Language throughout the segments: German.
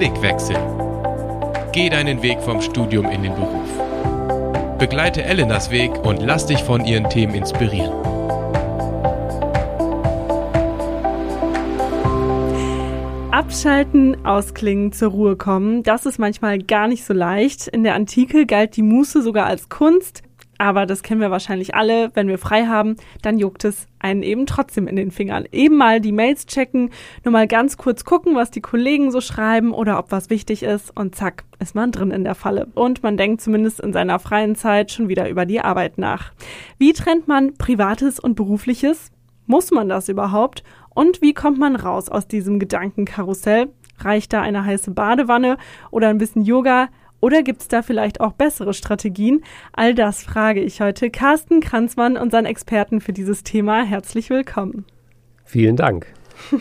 Blickwechsel. Geh deinen Weg vom Studium in den Beruf. Begleite Elenas Weg und lass dich von ihren Themen inspirieren. Abschalten, ausklingen, zur Ruhe kommen, das ist manchmal gar nicht so leicht. In der Antike galt die Muße sogar als Kunst, aber das kennen wir wahrscheinlich alle. Wenn wir frei haben, dann juckt es einen eben trotzdem in den Fingern. Eben mal die Mails checken, nur mal ganz kurz gucken, was die Kollegen so schreiben oder ob was wichtig ist und zack, ist man drin in der Falle. Und man denkt zumindest in seiner freien Zeit schon wieder über die Arbeit nach. Wie trennt man Privates und Berufliches? Muss man das überhaupt? Und wie kommt man raus aus diesem Gedankenkarussell? Reicht da eine heiße Badewanne oder ein bisschen Yoga? Oder gibt es da vielleicht auch bessere Strategien? All das frage ich heute Carsten Kranzmann, unseren Experten für dieses Thema. Herzlich willkommen. Vielen Dank.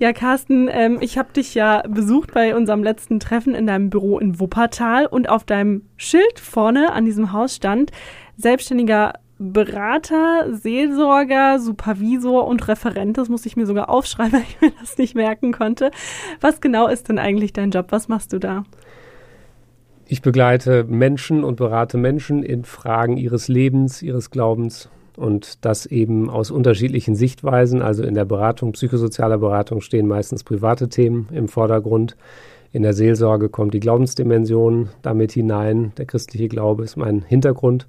Ja, Carsten, ähm, ich habe dich ja besucht bei unserem letzten Treffen in deinem Büro in Wuppertal und auf deinem Schild vorne an diesem Haus stand selbstständiger Berater, Seelsorger, Supervisor und Referent. Das muss ich mir sogar aufschreiben, weil ich mir das nicht merken konnte. Was genau ist denn eigentlich dein Job? Was machst du da? Ich begleite Menschen und berate Menschen in Fragen ihres Lebens, ihres Glaubens und das eben aus unterschiedlichen Sichtweisen. Also in der Beratung, psychosozialer Beratung stehen meistens private Themen im Vordergrund. In der Seelsorge kommt die Glaubensdimension damit hinein. Der christliche Glaube ist mein Hintergrund.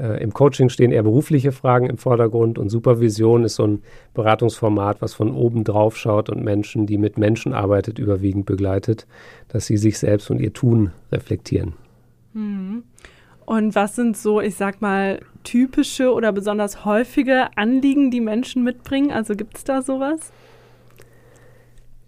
Äh, Im Coaching stehen eher berufliche Fragen im Vordergrund und Supervision ist so ein Beratungsformat, was von oben drauf schaut und Menschen, die mit Menschen arbeitet, überwiegend begleitet, dass sie sich selbst und ihr Tun reflektieren. Mhm. Und was sind so, ich sag mal, typische oder besonders häufige Anliegen, die Menschen mitbringen? Also gibt es da sowas?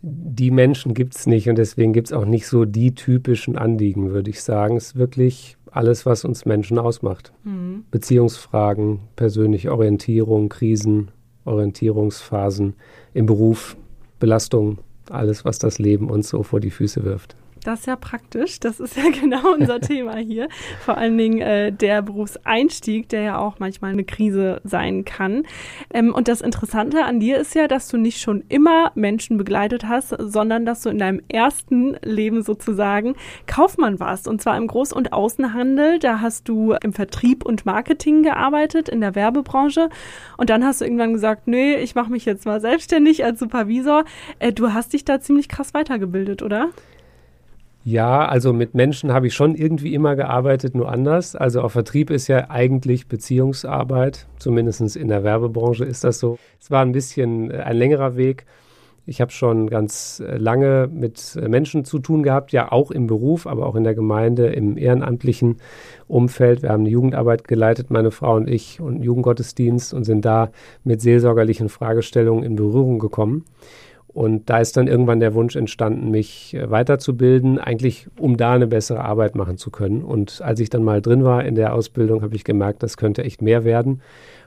Die Menschen gibt es nicht und deswegen gibt es auch nicht so die typischen Anliegen, würde ich sagen. Es ist wirklich alles, was uns Menschen ausmacht. Mhm. Beziehungsfragen, persönliche Orientierung, Krisen, Orientierungsphasen im Beruf, Belastungen, alles, was das Leben uns so vor die Füße wirft. Das ist ja praktisch. Das ist ja genau unser Thema hier. Vor allen Dingen äh, der Berufseinstieg, der ja auch manchmal eine Krise sein kann. Ähm, und das Interessante an dir ist ja, dass du nicht schon immer Menschen begleitet hast, sondern dass du in deinem ersten Leben sozusagen Kaufmann warst. Und zwar im Groß- und Außenhandel. Da hast du im Vertrieb und Marketing gearbeitet, in der Werbebranche. Und dann hast du irgendwann gesagt, nee, ich mache mich jetzt mal selbstständig als Supervisor. Äh, du hast dich da ziemlich krass weitergebildet, oder? Ja, also mit Menschen habe ich schon irgendwie immer gearbeitet, nur anders. Also auf Vertrieb ist ja eigentlich Beziehungsarbeit, zumindest in der Werbebranche ist das so. Es war ein bisschen äh, ein längerer Weg. Ich habe schon ganz äh, lange mit äh, Menschen zu tun gehabt, ja auch im Beruf, aber auch in der Gemeinde, im ehrenamtlichen Umfeld. Wir haben eine Jugendarbeit geleitet, meine Frau und ich, und Jugendgottesdienst und sind da mit seelsorgerlichen Fragestellungen in Berührung gekommen. Und da ist dann irgendwann der Wunsch entstanden, mich äh, weiterzubilden, eigentlich um da eine bessere Arbeit machen zu können. Und als ich dann mal drin war in der Ausbildung, habe ich gemerkt, das könnte echt mehr werden.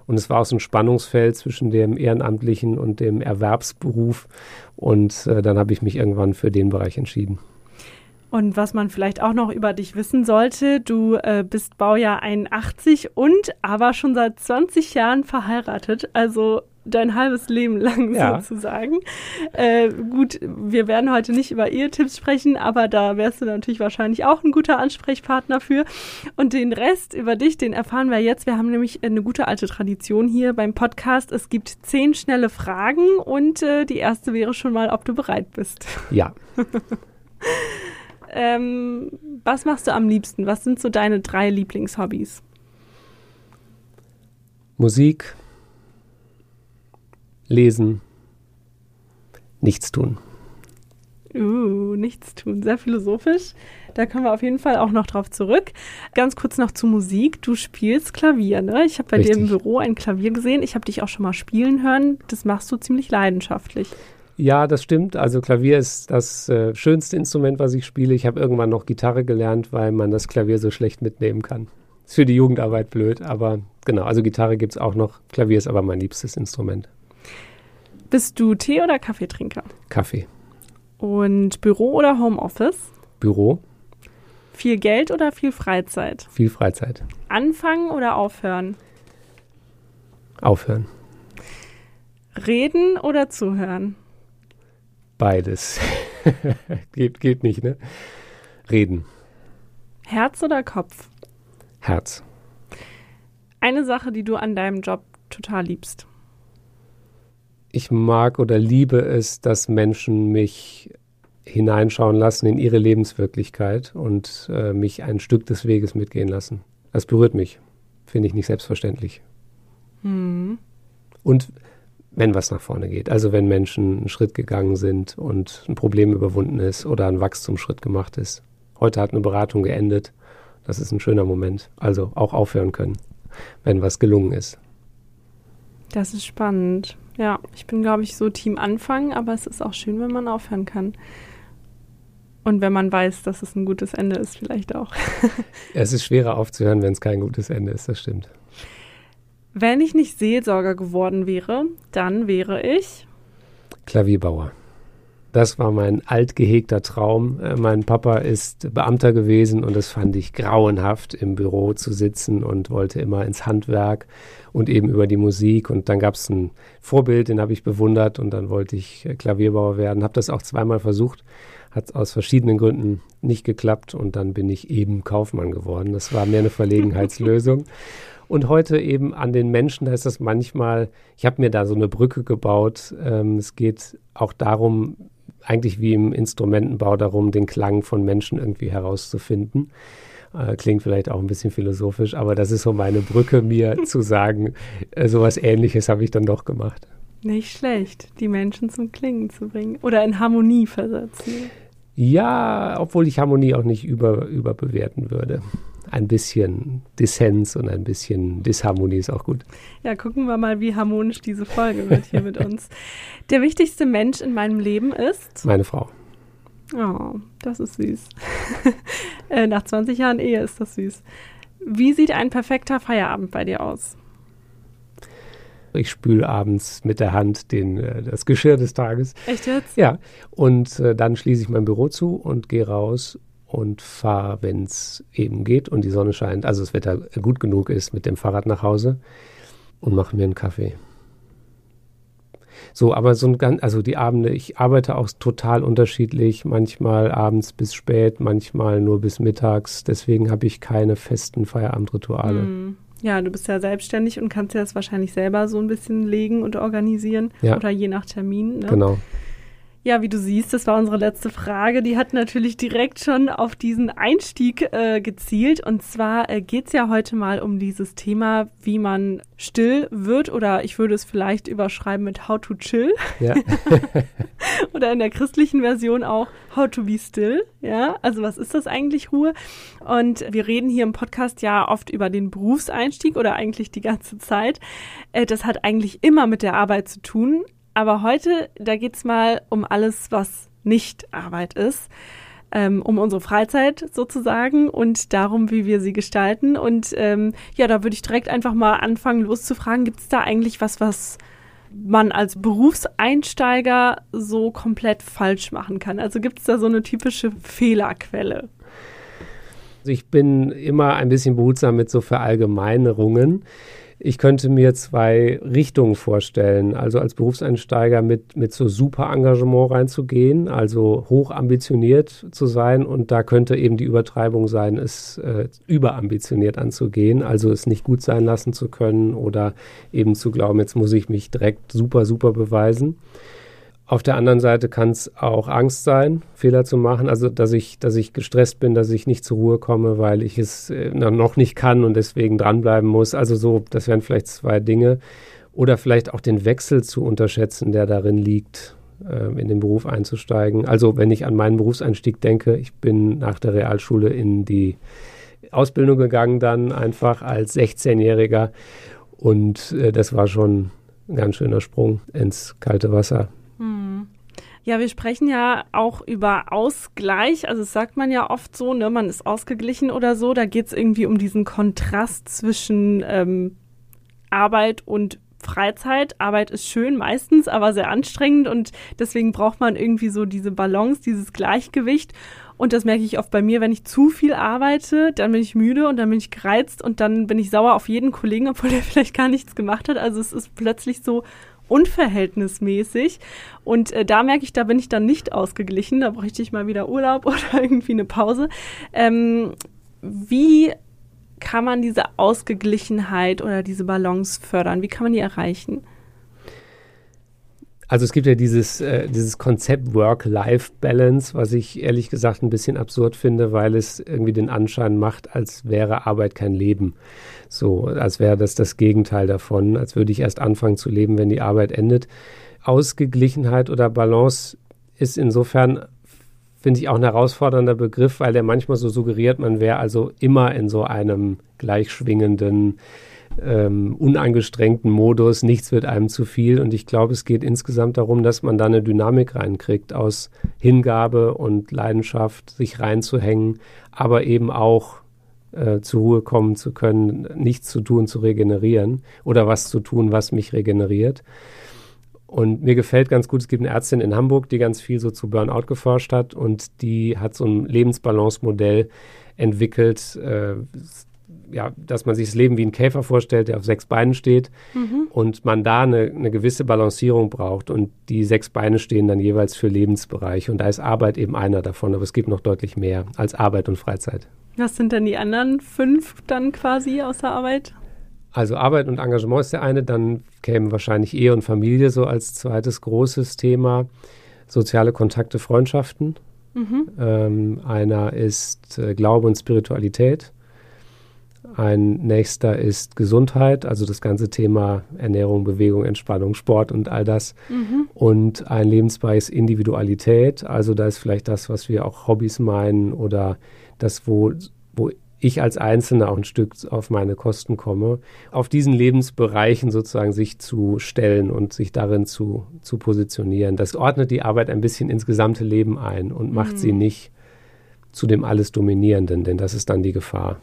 Und es war auch so ein Spannungsfeld zwischen dem Ehrenamtlichen und dem Erwerbsberuf. Und äh, dann habe ich mich irgendwann für den Bereich entschieden. Und was man vielleicht auch noch über dich wissen sollte, du äh, bist Baujahr 81 und aber schon seit 20 Jahren verheiratet. Also dein halbes Leben lang ja. sozusagen. Äh, gut, wir werden heute nicht über Ehetipps sprechen, aber da wärst du natürlich wahrscheinlich auch ein guter Ansprechpartner für. Und den Rest über dich, den erfahren wir jetzt. Wir haben nämlich eine gute alte Tradition hier beim Podcast. Es gibt zehn schnelle Fragen und äh, die erste wäre schon mal, ob du bereit bist. Ja. ähm, was machst du am liebsten? Was sind so deine drei Lieblingshobbys? Musik, lesen, nichts tun. Uh, nichts tun. Sehr philosophisch. Da kommen wir auf jeden Fall auch noch drauf zurück. Ganz kurz noch zu Musik. Du spielst Klavier, ne? Ich habe bei Richtig. dir im Büro ein Klavier gesehen. Ich habe dich auch schon mal spielen hören. Das machst du ziemlich leidenschaftlich. Ja, das stimmt. Also Klavier ist das äh, schönste Instrument, was ich spiele. Ich habe irgendwann noch Gitarre gelernt, weil man das Klavier so schlecht mitnehmen kann. Ist für die Jugendarbeit blöd, aber genau. Also Gitarre gibt es auch noch. Klavier ist aber mein liebstes Instrument. Bist du Tee- oder Kaffeetrinker? Kaffee. Und Büro oder Homeoffice? Büro. Viel Geld oder viel Freizeit? Viel Freizeit. Anfangen oder aufhören? Aufhören. Reden oder zuhören? Beides. geht, geht nicht, ne? Reden. Herz oder Kopf? Herz. Eine Sache, die du an deinem Job total liebst. Ich mag oder liebe es, dass Menschen mich hineinschauen lassen in ihre Lebenswirklichkeit und äh, mich ein Stück des Weges mitgehen lassen. Das berührt mich. Finde ich nicht selbstverständlich. Hm. Und wenn was nach vorne geht, also wenn Menschen einen Schritt gegangen sind und ein Problem überwunden ist oder ein Wachstumsschritt gemacht ist. Heute hat eine Beratung geendet. Das ist ein schöner Moment. Also auch aufhören können, wenn was gelungen ist. Das ist spannend. Ja, ich bin, glaube ich, so Team Anfang, aber es ist auch schön, wenn man aufhören kann. Und wenn man weiß, dass es ein gutes Ende ist, vielleicht auch. es ist schwerer aufzuhören, wenn es kein gutes Ende ist, das stimmt. Wenn ich nicht Seelsorger geworden wäre, dann wäre ich Klavierbauer. Das war mein altgehegter Traum. Äh, mein Papa ist Beamter gewesen und das fand ich grauenhaft, im Büro zu sitzen und wollte immer ins Handwerk und eben über die Musik. Und dann gab es ein Vorbild, den habe ich bewundert und dann wollte ich äh, Klavierbauer werden. Habe das auch zweimal versucht, hat aus verschiedenen Gründen nicht geklappt und dann bin ich eben Kaufmann geworden. Das war mehr eine Verlegenheitslösung. Und heute eben an den Menschen, da ist das manchmal, ich habe mir da so eine Brücke gebaut. Ähm, es geht auch darum, eigentlich wie im Instrumentenbau darum, den Klang von Menschen irgendwie herauszufinden. Äh, klingt vielleicht auch ein bisschen philosophisch, aber das ist so meine Brücke, mir zu sagen, äh, sowas ähnliches habe ich dann doch gemacht. Nicht schlecht, die Menschen zum Klingen zu bringen oder in Harmonie versetzen. Ja, obwohl ich Harmonie auch nicht über, überbewerten würde ein bisschen Dissens und ein bisschen Disharmonie ist auch gut. Ja, gucken wir mal, wie harmonisch diese Folge wird hier mit uns. Der wichtigste Mensch in meinem Leben ist? Meine Frau. Oh, das ist süß. Äh, nach 20 Jahren Ehe ist das süß. Wie sieht ein perfekter Feierabend bei dir aus? Ich spüle abends mit der Hand den, äh, das Geschirr des Tages. Echt jetzt? Ja. Und äh, dann schließe ich mein Büro zu und gehe raus und fahre, wenn es eben geht und die Sonne scheint, also das Wetter gut genug ist, mit dem Fahrrad nach Hause und mache mir einen Kaffee. So, aber so ein ganz, also die Abende, ich arbeite auch total unterschiedlich, manchmal abends bis spät, manchmal nur bis mittags. Deswegen habe ich keine festen Feierabendrituale. Mm. Ja, du bist ja selbstständig und kannst dir das wahrscheinlich selber so ein bisschen legen und organisieren. Ja. Oder je nach Termin. Ne? Genau. Ja, wie du siehst, das war unsere letzte Frage. Die hat natürlich direkt schon auf diesen Einstieg äh, gezielt. Und zwar äh, geht es ja heute mal um dieses Thema, wie man still wird. Oder ich würde es vielleicht überschreiben mit How to Chill. Ja. oder in der christlichen Version auch How to Be Still. Ja, also was ist das eigentlich, Ruhe? Und wir reden hier im Podcast ja oft über den Berufseinstieg oder eigentlich die ganze Zeit. Äh, das hat eigentlich immer mit der Arbeit zu tun. Aber heute, da geht es mal um alles, was nicht Arbeit ist. Ähm, um unsere Freizeit sozusagen und darum, wie wir sie gestalten. Und ähm, ja, da würde ich direkt einfach mal anfangen, loszufragen, gibt es da eigentlich was, was man als Berufseinsteiger so komplett falsch machen kann? Also gibt es da so eine typische Fehlerquelle? Also ich bin immer ein bisschen behutsam mit so Verallgemeinerungen. Ich könnte mir zwei Richtungen vorstellen. Also als Berufseinsteiger mit, mit so super Engagement reinzugehen, also hoch ambitioniert zu sein. Und da könnte eben die Übertreibung sein, es äh, überambitioniert anzugehen, also es nicht gut sein lassen zu können oder eben zu glauben, jetzt muss ich mich direkt super, super beweisen. Auf der anderen Seite kann es auch Angst sein, Fehler zu machen. Also, dass ich, dass ich gestresst bin, dass ich nicht zur Ruhe komme, weil ich es äh, noch nicht kann und deswegen dranbleiben muss. Also, so, das wären vielleicht zwei Dinge. Oder vielleicht auch den Wechsel zu unterschätzen, der darin liegt, äh, in den Beruf einzusteigen. Also, wenn ich an meinen Berufseinstieg denke, ich bin nach der Realschule in die Ausbildung gegangen, dann einfach als 16-Jähriger. Und äh, das war schon ein ganz schöner Sprung ins kalte Wasser. Hm. Ja, wir sprechen ja auch über Ausgleich. Also das sagt man ja oft so, ne, man ist ausgeglichen oder so. Da geht es irgendwie um diesen Kontrast zwischen ähm, Arbeit und Freizeit. Arbeit ist schön meistens, aber sehr anstrengend und deswegen braucht man irgendwie so diese Balance, dieses Gleichgewicht. Und das merke ich oft bei mir, wenn ich zu viel arbeite, dann bin ich müde und dann bin ich gereizt und dann bin ich sauer auf jeden Kollegen, obwohl der vielleicht gar nichts gemacht hat. Also es ist plötzlich so unverhältnismäßig. Und äh, da merke ich, da bin ich dann nicht ausgeglichen. Da bräuchte ich mal wieder Urlaub oder irgendwie eine Pause. Ähm, wie kann man diese Ausgeglichenheit oder diese Balance fördern? Wie kann man die erreichen? Also es gibt ja dieses, äh, dieses Konzept Work-Life-Balance, was ich ehrlich gesagt ein bisschen absurd finde, weil es irgendwie den Anschein macht, als wäre Arbeit kein Leben. So, als wäre das das Gegenteil davon, als würde ich erst anfangen zu leben, wenn die Arbeit endet. Ausgeglichenheit oder Balance ist insofern, finde ich, auch ein herausfordernder Begriff, weil der manchmal so suggeriert, man wäre also immer in so einem gleichschwingenden ähm, unangestrengten Modus, nichts wird einem zu viel. Und ich glaube, es geht insgesamt darum, dass man da eine Dynamik reinkriegt aus Hingabe und Leidenschaft, sich reinzuhängen, aber eben auch äh, zur Ruhe kommen zu können, nichts zu tun, zu regenerieren oder was zu tun, was mich regeneriert. Und mir gefällt ganz gut, es gibt eine Ärztin in Hamburg, die ganz viel so zu Burnout geforscht hat und die hat so ein Lebensbalance-Modell entwickelt. Äh, ja, dass man sich das Leben wie ein Käfer vorstellt, der auf sechs Beinen steht mhm. und man da eine, eine, gewisse Balancierung braucht und die sechs Beine stehen dann jeweils für Lebensbereiche und da ist Arbeit eben einer davon, aber es gibt noch deutlich mehr als Arbeit und Freizeit. Was sind denn die anderen fünf dann quasi außer Arbeit? Also Arbeit und Engagement ist der eine, dann kämen wahrscheinlich Ehe und Familie so als zweites großes Thema, soziale Kontakte, Freundschaften. Mhm. Ähm, einer ist äh, Glaube und Spiritualität. Ein nächster ist Gesundheit, also das ganze Thema Ernährung, Bewegung, Entspannung, Sport und all das. Mhm. Und ein Lebensbereich ist Individualität, also da ist vielleicht das, was wir auch Hobbys meinen oder das, wo, wo ich als Einzelner auch ein Stück auf meine Kosten komme, auf diesen Lebensbereichen sozusagen sich zu stellen und sich darin zu, zu positionieren. Das ordnet die Arbeit ein bisschen ins gesamte Leben ein und macht mhm. sie nicht zu dem alles Dominierenden, denn das ist dann die Gefahr.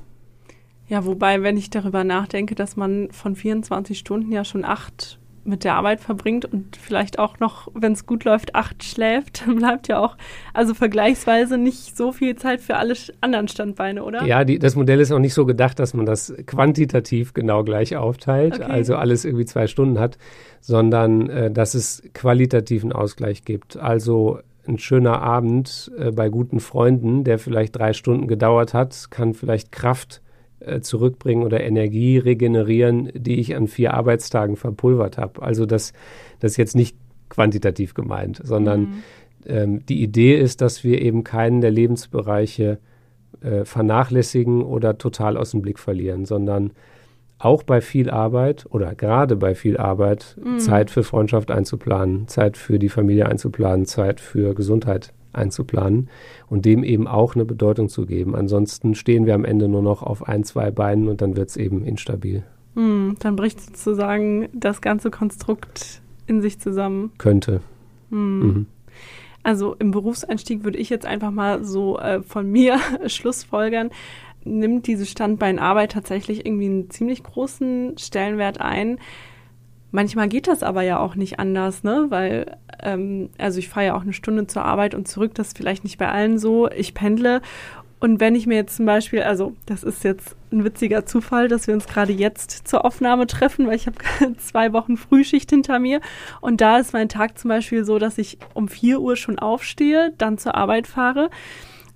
Ja, wobei, wenn ich darüber nachdenke, dass man von 24 Stunden ja schon acht mit der Arbeit verbringt und vielleicht auch noch, wenn es gut läuft, acht schläft, dann bleibt ja auch also vergleichsweise nicht so viel Zeit für alle anderen Standbeine, oder? Ja, die, das Modell ist auch nicht so gedacht, dass man das quantitativ genau gleich aufteilt, okay. also alles irgendwie zwei Stunden hat, sondern äh, dass es qualitativen Ausgleich gibt. Also ein schöner Abend äh, bei guten Freunden, der vielleicht drei Stunden gedauert hat, kann vielleicht Kraft zurückbringen oder Energie regenerieren, die ich an vier Arbeitstagen verpulvert habe. Also das, das ist jetzt nicht quantitativ gemeint, sondern mhm. ähm, die Idee ist, dass wir eben keinen der Lebensbereiche äh, vernachlässigen oder total aus dem Blick verlieren, sondern auch bei viel Arbeit oder gerade bei viel Arbeit mhm. Zeit für Freundschaft einzuplanen, Zeit für die Familie einzuplanen, Zeit für Gesundheit einzuplanen und dem eben auch eine Bedeutung zu geben. Ansonsten stehen wir am Ende nur noch auf ein, zwei Beinen und dann wird es eben instabil. Hm, dann bricht sozusagen das ganze Konstrukt in sich zusammen. Könnte. Hm. Mhm. Also im Berufseinstieg würde ich jetzt einfach mal so äh, von mir Schlussfolgern, nimmt diese Standbeinarbeit tatsächlich irgendwie einen ziemlich großen Stellenwert ein. Manchmal geht das aber ja auch nicht anders, ne? Weil, ähm, also ich fahre ja auch eine Stunde zur Arbeit und zurück, das ist vielleicht nicht bei allen so. Ich pendle. Und wenn ich mir jetzt zum Beispiel, also das ist jetzt ein witziger Zufall, dass wir uns gerade jetzt zur Aufnahme treffen, weil ich habe zwei Wochen Frühschicht hinter mir. Und da ist mein Tag zum Beispiel so, dass ich um vier Uhr schon aufstehe, dann zur Arbeit fahre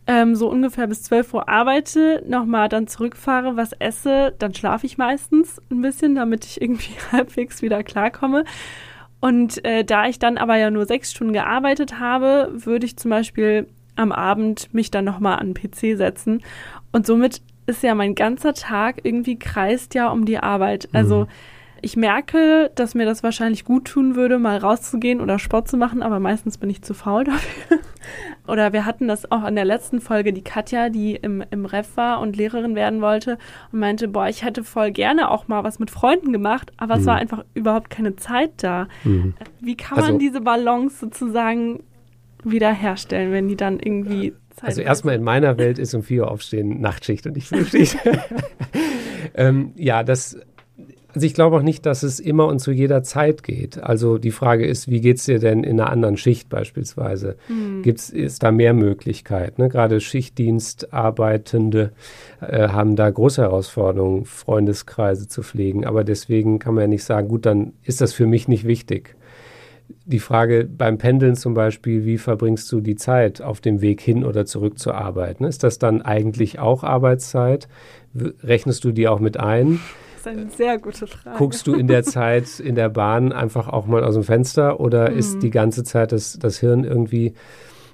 ähm, so ungefähr bis 12 Uhr arbeite, nochmal dann zurückfahre, was esse, dann schlafe ich meistens ein bisschen, damit ich irgendwie halbwegs wieder klarkomme. Und äh, da ich dann aber ja nur sechs Stunden gearbeitet habe, würde ich zum Beispiel am Abend mich dann nochmal an den PC setzen. Und somit ist ja mein ganzer Tag irgendwie kreist ja um die Arbeit. Also mhm ich merke, dass mir das wahrscheinlich gut tun würde, mal rauszugehen oder Sport zu machen, aber meistens bin ich zu faul dafür. oder wir hatten das auch in der letzten Folge, die Katja, die im, im Ref war und Lehrerin werden wollte und meinte, boah, ich hätte voll gerne auch mal was mit Freunden gemacht, aber mhm. es war einfach überhaupt keine Zeit da. Mhm. Wie kann man also, diese Balance sozusagen wiederherstellen, wenn die dann irgendwie Zeit Also erstmal in meiner Welt ist um vier Uhr aufstehen Nachtschicht und nicht Frühschicht. ähm, ja, das Also ich glaube auch nicht, dass es immer und zu jeder Zeit geht. Also die Frage ist, wie geht es dir denn in einer anderen Schicht beispielsweise? Mhm. Gibt's, ist da mehr Möglichkeit? Ne? Gerade Schichtdienstarbeitende äh, haben da große Herausforderungen, Freundeskreise zu pflegen. Aber deswegen kann man ja nicht sagen, gut, dann ist das für mich nicht wichtig. Die Frage beim Pendeln zum Beispiel, wie verbringst du die Zeit auf dem Weg hin oder zurück zur Arbeit? Ne? Ist das dann eigentlich auch Arbeitszeit? Rechnest du die auch mit ein? Ist eine sehr gute Frage. Guckst du in der Zeit in der Bahn einfach auch mal aus dem Fenster oder mhm. ist die ganze Zeit das, das Hirn irgendwie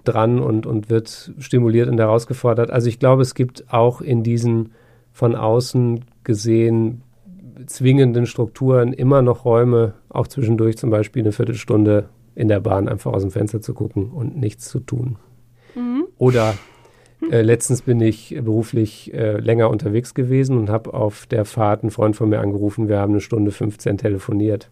dran und, und wird stimuliert und herausgefordert? Also ich glaube, es gibt auch in diesen von außen gesehen zwingenden Strukturen immer noch Räume, auch zwischendurch zum Beispiel eine Viertelstunde in der Bahn einfach aus dem Fenster zu gucken und nichts zu tun. Mhm. Oder äh, letztens bin ich beruflich äh, länger unterwegs gewesen und habe auf der Fahrt einen Freund von mir angerufen. Wir haben eine Stunde 15 telefoniert.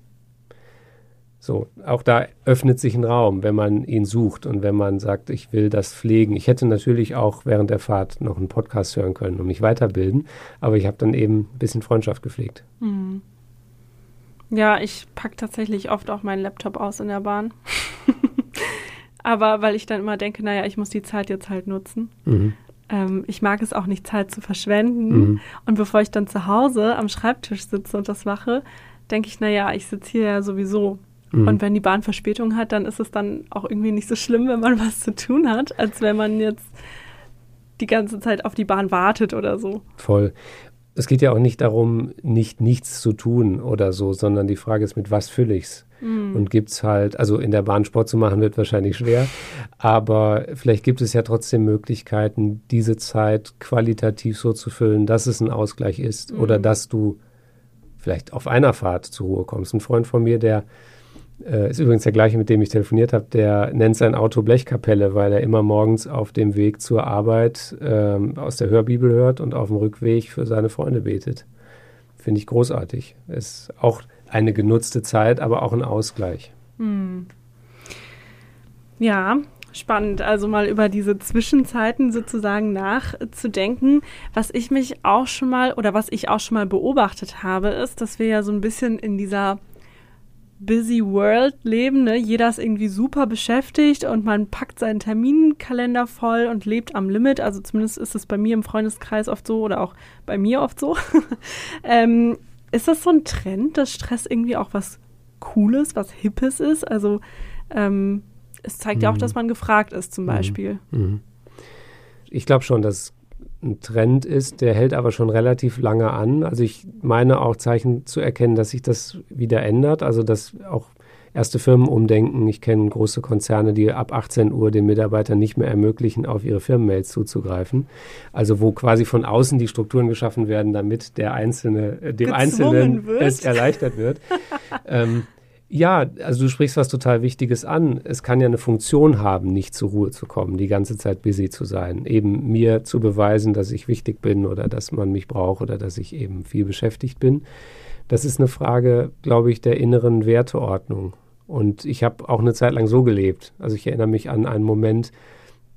So, auch da öffnet sich ein Raum, wenn man ihn sucht und wenn man sagt, ich will das pflegen. Ich hätte natürlich auch während der Fahrt noch einen Podcast hören können und mich weiterbilden, aber ich habe dann eben ein bisschen Freundschaft gepflegt. Mhm. Ja, ich packe tatsächlich oft auch meinen Laptop aus in der Bahn. Aber weil ich dann immer denke, naja, ich muss die Zeit jetzt halt nutzen. Mhm. Ähm, ich mag es auch nicht, Zeit zu verschwenden. Mhm. Und bevor ich dann zu Hause am Schreibtisch sitze und das mache, denke ich, naja, ich sitze hier ja sowieso. Mhm. Und wenn die Bahn Verspätung hat, dann ist es dann auch irgendwie nicht so schlimm, wenn man was zu tun hat, als wenn man jetzt die ganze Zeit auf die Bahn wartet oder so. Voll es geht ja auch nicht darum, nicht nichts zu tun oder so, sondern die Frage ist, mit was fülle ich es? Mhm. Und gibt es halt, also in der Bahn Sport zu machen, wird wahrscheinlich schwer, aber vielleicht gibt es ja trotzdem Möglichkeiten, diese Zeit qualitativ so zu füllen, dass es ein Ausgleich ist mhm. oder dass du vielleicht auf einer Fahrt zur Ruhe kommst. Ein Freund von mir, der äh, ist übrigens der gleiche, mit dem ich telefoniert habe. Der nennt sein Auto Blechkapelle, weil er immer morgens auf dem Weg zur Arbeit ähm, aus der Hörbibel hört und auf dem Rückweg für seine Freunde betet. Finde ich großartig. Ist auch eine genutzte Zeit, aber auch ein Ausgleich. Hm. Ja, spannend, also mal über diese Zwischenzeiten sozusagen nachzudenken. Was ich mich auch schon mal oder was ich auch schon mal beobachtet habe, ist, dass wir ja so ein bisschen in dieser busy world leben. Ne? Jeder ist irgendwie super beschäftigt und man packt seinen Terminkalender voll und lebt am Limit. Also zumindest ist es bei mir im Freundeskreis oft so oder auch bei mir oft so. ähm, ist das so ein Trend, dass Stress irgendwie auch was Cooles, was Hippes ist? Also ähm, es zeigt mhm. ja auch, mhm. dass man gefragt ist zum mhm. Beispiel. Mhm. Ich glaube schon, dass ein Trend ist, der hält aber schon relativ lange an. Also ich meine auch Zeichen zu erkennen, dass sich das wieder ändert. Also dass auch erste Firmen umdenken. Ich kenne große Konzerne, die ab 18 Uhr den Mitarbeitern nicht mehr ermöglichen, auf ihre Firmenmails zuzugreifen. Also wo quasi von außen die Strukturen geschaffen werden, damit der Einzelne, äh, dem Gezwungen Einzelnen wird. es erleichtert wird. ähm, ja, also du sprichst was total Wichtiges an. Es kann ja eine Funktion haben, nicht zur Ruhe zu kommen, die ganze Zeit busy zu sein. Eben mir zu beweisen, dass ich wichtig bin oder dass man mich braucht oder dass ich eben viel beschäftigt bin. Das ist eine Frage, glaube ich, der inneren Werteordnung. Und ich habe auch eine Zeit lang so gelebt. Also ich erinnere mich an einen Moment,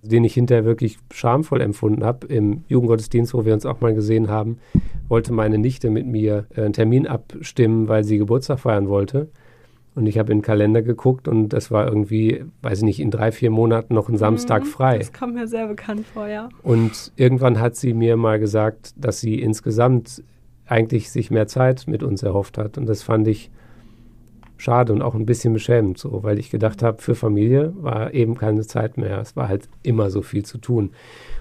den ich hinterher wirklich schamvoll empfunden habe. Im Jugendgottesdienst, wo wir uns auch mal gesehen haben, wollte meine Nichte mit mir äh, einen Termin abstimmen, weil sie Geburtstag feiern wollte. Und ich habe in den Kalender geguckt und das war irgendwie, weiß ich nicht, in drei, vier Monaten noch ein Samstag mhm, frei. Das kommt mir sehr bekannt vor, ja. Und irgendwann hat sie mir mal gesagt, dass sie insgesamt eigentlich sich mehr Zeit mit uns erhofft hat. Und das fand ich schade und auch ein bisschen beschämend, so, weil ich gedacht habe, für Familie war eben keine Zeit mehr. Es war halt immer so viel zu tun.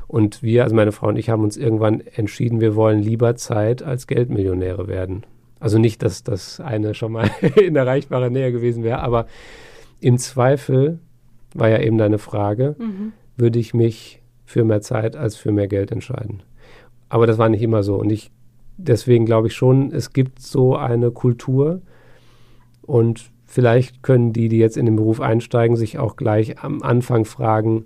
Und wir, also meine Frau und ich, haben uns irgendwann entschieden, wir wollen lieber Zeit als Geldmillionäre werden. Also nicht, dass das eine schon mal in erreichbarer Nähe gewesen wäre, aber im Zweifel, war ja eben deine Frage, mhm. würde ich mich für mehr Zeit als für mehr Geld entscheiden. Aber das war nicht immer so. Und ich, deswegen glaube ich schon, es gibt so eine Kultur und vielleicht können die, die jetzt in den Beruf einsteigen, sich auch gleich am Anfang fragen,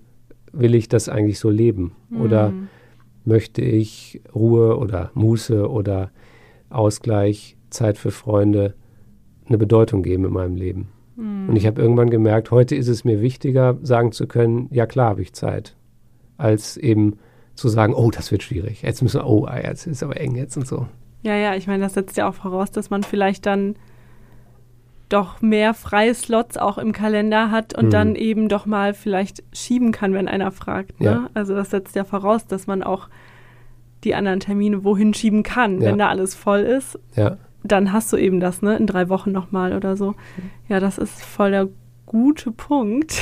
will ich das eigentlich so leben? Mhm. Oder möchte ich Ruhe oder Muße oder Ausgleich Zeit für Freunde eine Bedeutung geben in meinem Leben. Mhm. Und ich habe irgendwann gemerkt, heute ist es mir wichtiger, sagen zu können, ja klar habe ich Zeit, als eben zu sagen, oh, das wird schwierig. Jetzt müssen wir, oh, ah, jetzt ist aber eng jetzt und so. Ja, ja, ich meine, das setzt ja auch voraus, dass man vielleicht dann doch mehr freie Slots auch im Kalender hat und mhm. dann eben doch mal vielleicht schieben kann, wenn einer fragt. Ne? Ja. Also das setzt ja voraus, dass man auch die anderen Termine wohin schieben kann, ja. wenn da alles voll ist. Ja. Dann hast du eben das, ne, in drei Wochen nochmal oder so. Ja, das ist voll der gute Punkt.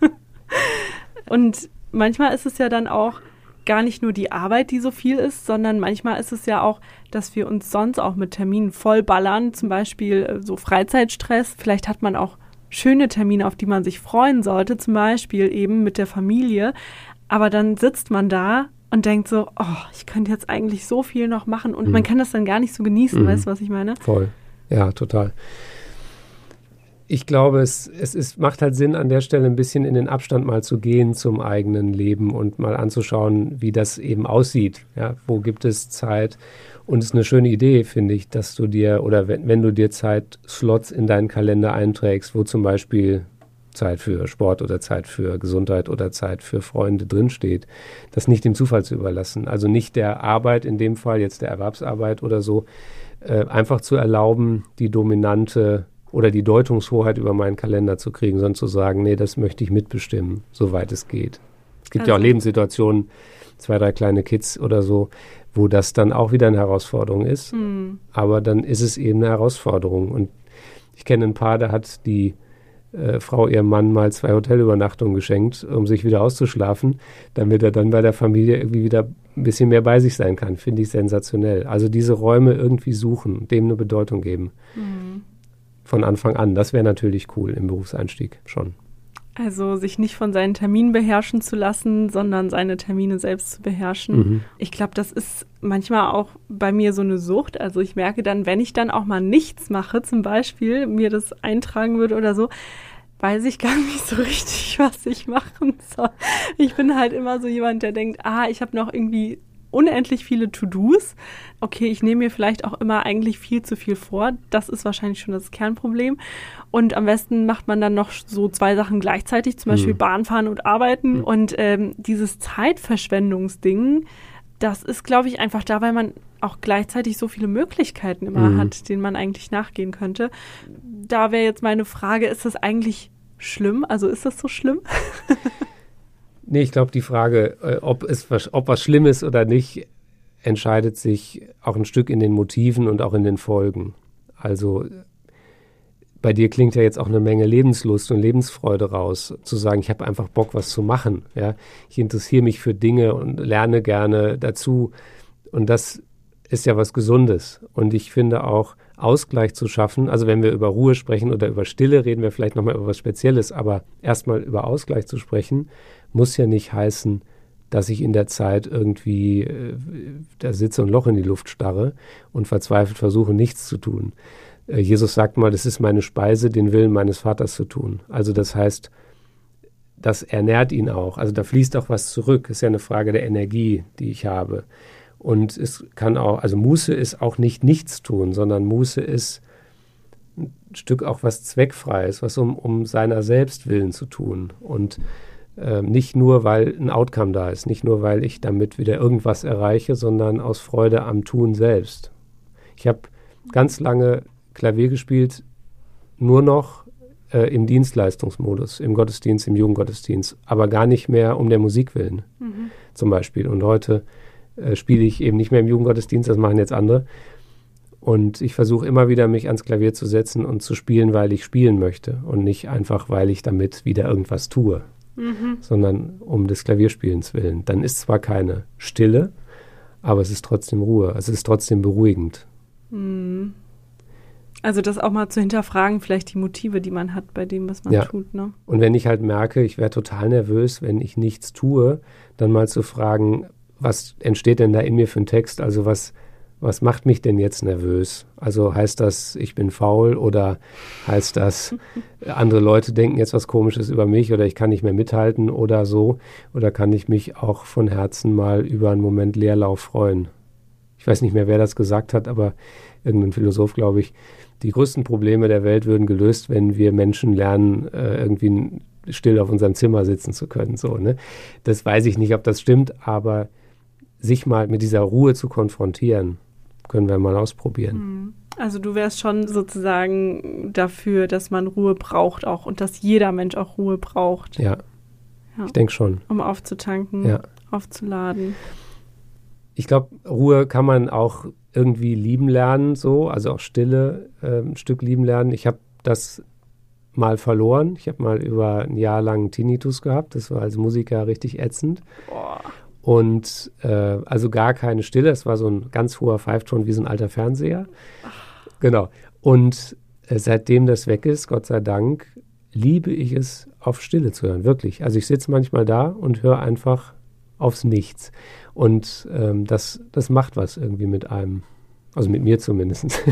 und manchmal ist es ja dann auch gar nicht nur die Arbeit, die so viel ist, sondern manchmal ist es ja auch, dass wir uns sonst auch mit Terminen vollballern, zum Beispiel äh, so Freizeitstress. Vielleicht hat man auch schöne Termine, auf die man sich freuen sollte, zum Beispiel eben mit der Familie. Aber dann sitzt man da und denkt so, oh, ich könnte jetzt eigentlich so viel noch machen und mhm. man kann das dann gar nicht so genießen, mhm. weißt du, was ich meine? Voll. Ja, total ich glaube, es, es ist, macht halt Sinn, an der Stelle ein bisschen in den Abstand mal zu gehen zum eigenen Leben und mal anzuschauen, wie das eben aussieht. Ja, wo gibt es Zeit? Und es ist eine schöne Idee, finde ich, dass du dir oder wenn, wenn du dir Zeitslots in deinen Kalender einträgst, wo zum Beispiel Zeit für Sport oder Zeit für Gesundheit oder Zeit für Freunde drinsteht, das nicht dem Zufall zu überlassen. Also nicht der Arbeit, in dem Fall jetzt der Erwerbsarbeit oder so, äh, einfach zu erlauben, die dominante oder die Deutungshoheit über meinen Kalender zu kriegen, sondern zu sagen, nee, das möchte ich mitbestimmen, soweit es geht. Es gibt also. ja auch also Lebenssituationen, zwei, drei kleine Kids oder so, wo das dann auch wieder eine Herausforderung ist. Mhm. Aber dann ist es eben eine Herausforderung. Und ich kenne ein Paar, da hat die äh, Frau ihrem Mann mal zwei Hotelübernachtungen geschenkt, um sich wieder auszuschlafen, damit er dann bei der Familie irgendwie wieder ein bisschen mehr bei sich sein kann. Finde ich sensationell. Also diese Räume irgendwie suchen, dem eine Bedeutung geben. Mhm von Anfang an. Das wäre natürlich cool im Berufseinstieg schon. Also sich nicht von seinen Terminen beherrschen zu lassen, sondern seine Termine selbst zu beherrschen. Mhm. Ich glaube, das ist manchmal auch bei mir so eine Sucht. Also ich merke dann, wenn ich dann auch mal nichts mache, zum Beispiel mir das eintragen würde oder so, weiß ich gar nicht so richtig, was ich machen soll. Ich bin halt immer so jemand, der denkt, ah, ich habe noch irgendwie unendlich viele To-Dos. Okay, ich nehme mir vielleicht auch immer eigentlich viel zu viel vor. Das ist wahrscheinlich schon das Kernproblem. Und am besten macht man dann noch so zwei Sachen gleichzeitig, zum Beispiel mhm. Bahnfahren und Arbeiten. Mhm. Und ähm, dieses Zeitverschwendungsding, das ist, glaube ich, einfach da, weil man auch gleichzeitig so viele Möglichkeiten immer mhm. hat, denen man eigentlich nachgehen könnte. Da wäre jetzt meine Frage, ist das eigentlich schlimm? Also ist das so schlimm? Nee, ich glaube, die Frage, äh, ob, es ob was schlimm ist oder nicht, entscheidet sich auch ein Stück in den Motiven und auch in den Folgen. Also bei dir klingt ja jetzt auch eine Menge Lebenslust und Lebensfreude raus, zu sagen, ich habe einfach Bock, was zu machen. Ja? Ich interessiere mich für Dinge und lerne gerne dazu. Und das ist ja was Gesundes. Und ich finde auch, Ausgleich zu schaffen, also wenn wir über Ruhe sprechen oder über Stille, reden wir vielleicht nochmal über was Spezielles, aber erstmal über Ausgleich zu sprechen, muss ja nicht heißen, dass ich in der Zeit irgendwie äh, da sitze und Loch in die Luft starre und verzweifelt versuche, nichts zu tun. Äh, Jesus sagt mal, das ist meine Speise, den Willen meines Vaters zu tun. Also das heißt, das ernährt ihn auch. Also da fließt auch was zurück. Ist ja eine Frage der Energie, die ich habe. Und es kann auch, also Muße ist auch nicht nichts tun, sondern Muße ist ein Stück auch was Zweckfreies, was um, um seiner selbst willen zu tun. Und äh, nicht nur, weil ein Outcome da ist, nicht nur, weil ich damit wieder irgendwas erreiche, sondern aus Freude am Tun selbst. Ich habe ganz lange Klavier gespielt, nur noch äh, im Dienstleistungsmodus, im Gottesdienst, im Jugendgottesdienst, aber gar nicht mehr um der Musik willen, mhm. zum Beispiel. Und heute äh, spiele ich eben nicht mehr im Jugendgottesdienst, das machen jetzt andere. Und ich versuche immer wieder, mich ans Klavier zu setzen und zu spielen, weil ich spielen möchte und nicht einfach, weil ich damit wieder irgendwas tue mhm. sondern um des Klavierspielens willen. Dann ist zwar keine Stille, aber es ist trotzdem Ruhe. Also es ist trotzdem beruhigend. Mhm. Also das auch mal zu hinterfragen, vielleicht die Motive, die man hat bei dem, was man ja. tut. Ne? Und wenn ich halt merke, ich wäre total nervös, wenn ich nichts tue, dann mal zu fragen, was entsteht denn da in mir für ein Text? Also was was macht mich denn jetzt nervös? Also heißt das, ich bin faul oder heißt das, andere Leute denken jetzt was Komisches über mich oder ich kann nicht mehr mithalten oder so? Oder kann ich mich auch von Herzen mal über einen Moment Leerlauf freuen? Ich weiß nicht mehr, wer das gesagt hat, aber irgendein Philosoph, glaube ich. Die größten Probleme der Welt würden gelöst, wenn wir Menschen lernen, äh, irgendwie still auf unserem Zimmer sitzen zu können. So, ne? Das weiß ich nicht, ob das stimmt, aber sich mal mit dieser Ruhe zu konfrontieren, können wir mal ausprobieren. Mhm. Also du wärst schon sozusagen dafür, dass man Ruhe braucht auch und dass jeder Mensch auch Ruhe braucht. Ja, ja. ich denke schon. Um aufzutanken, ja. aufzuladen. Ich glaube, Ruhe kann man auch irgendwie lieben lernen, so, also auch Stille äh, ein Stück lieben lernen. Ich habe das mal verloren. Ich habe mal über ein Jahr lang Tinnitus gehabt. Das war als Musiker richtig ätzend. Boah. Und äh, also gar keine Stille. Es war so ein ganz hoher Pfeifton wie so ein alter Fernseher. Ach. Genau. Und äh, seitdem das weg ist, Gott sei Dank, liebe ich es, auf Stille zu hören. Wirklich. Also ich sitze manchmal da und höre einfach aufs Nichts. Und ähm, das, das macht was irgendwie mit einem. Also mit mir zumindest.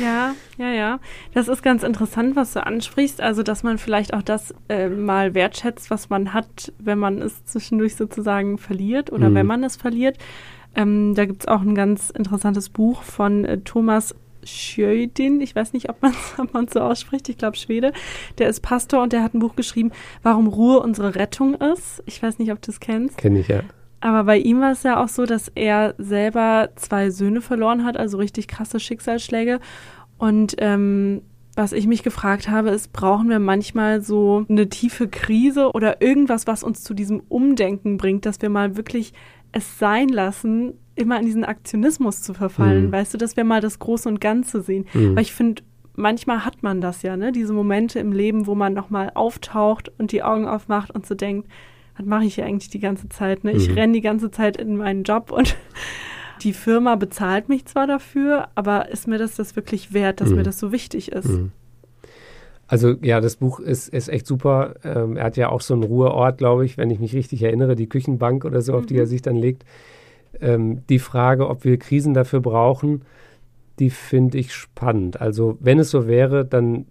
ja, ja, ja. Das ist ganz interessant, was du ansprichst. Also, dass man vielleicht auch das äh, mal wertschätzt, was man hat, wenn man es zwischendurch sozusagen verliert oder mhm. wenn man es verliert. Ähm, da gibt es auch ein ganz interessantes Buch von äh, Thomas Schjödin, ich weiß nicht, ob man es so ausspricht, ich glaube Schwede, der ist Pastor und der hat ein Buch geschrieben, warum Ruhe unsere Rettung ist. Ich weiß nicht, ob du es kennst. Kenne ich, ja. Aber bei ihm war es ja auch so, dass er selber zwei Söhne verloren hat, also richtig krasse Schicksalsschläge. Und ähm, was ich mich gefragt habe, ist, brauchen wir manchmal so eine tiefe Krise oder irgendwas, was uns zu diesem Umdenken bringt, dass wir mal wirklich es sein lassen, immer in diesen Aktionismus zu verfallen. Mhm. Weißt du, dass wir mal das Große und Ganze sehen. Mhm. Weil ich finde, manchmal hat man das ja, ne? Diese Momente im Leben, wo man nochmal auftaucht und die Augen aufmacht und so denkt, was mache ich hier eigentlich die ganze Zeit? Ne? Ich mhm. renne die ganze Zeit in meinen Job und die Firma bezahlt mich zwar dafür, aber ist mir das das wirklich wert, dass mhm. mir das so wichtig ist? Mhm. Also ja, das Buch ist, ist echt super. Ähm, er hat ja auch so einen Ruheort, glaube ich, wenn ich mich richtig erinnere, die Küchenbank oder so, auf die er mhm. sich dann legt. Ähm, die Frage, ob wir Krisen dafür brauchen, die finde ich spannend. Also wenn es so wäre, dann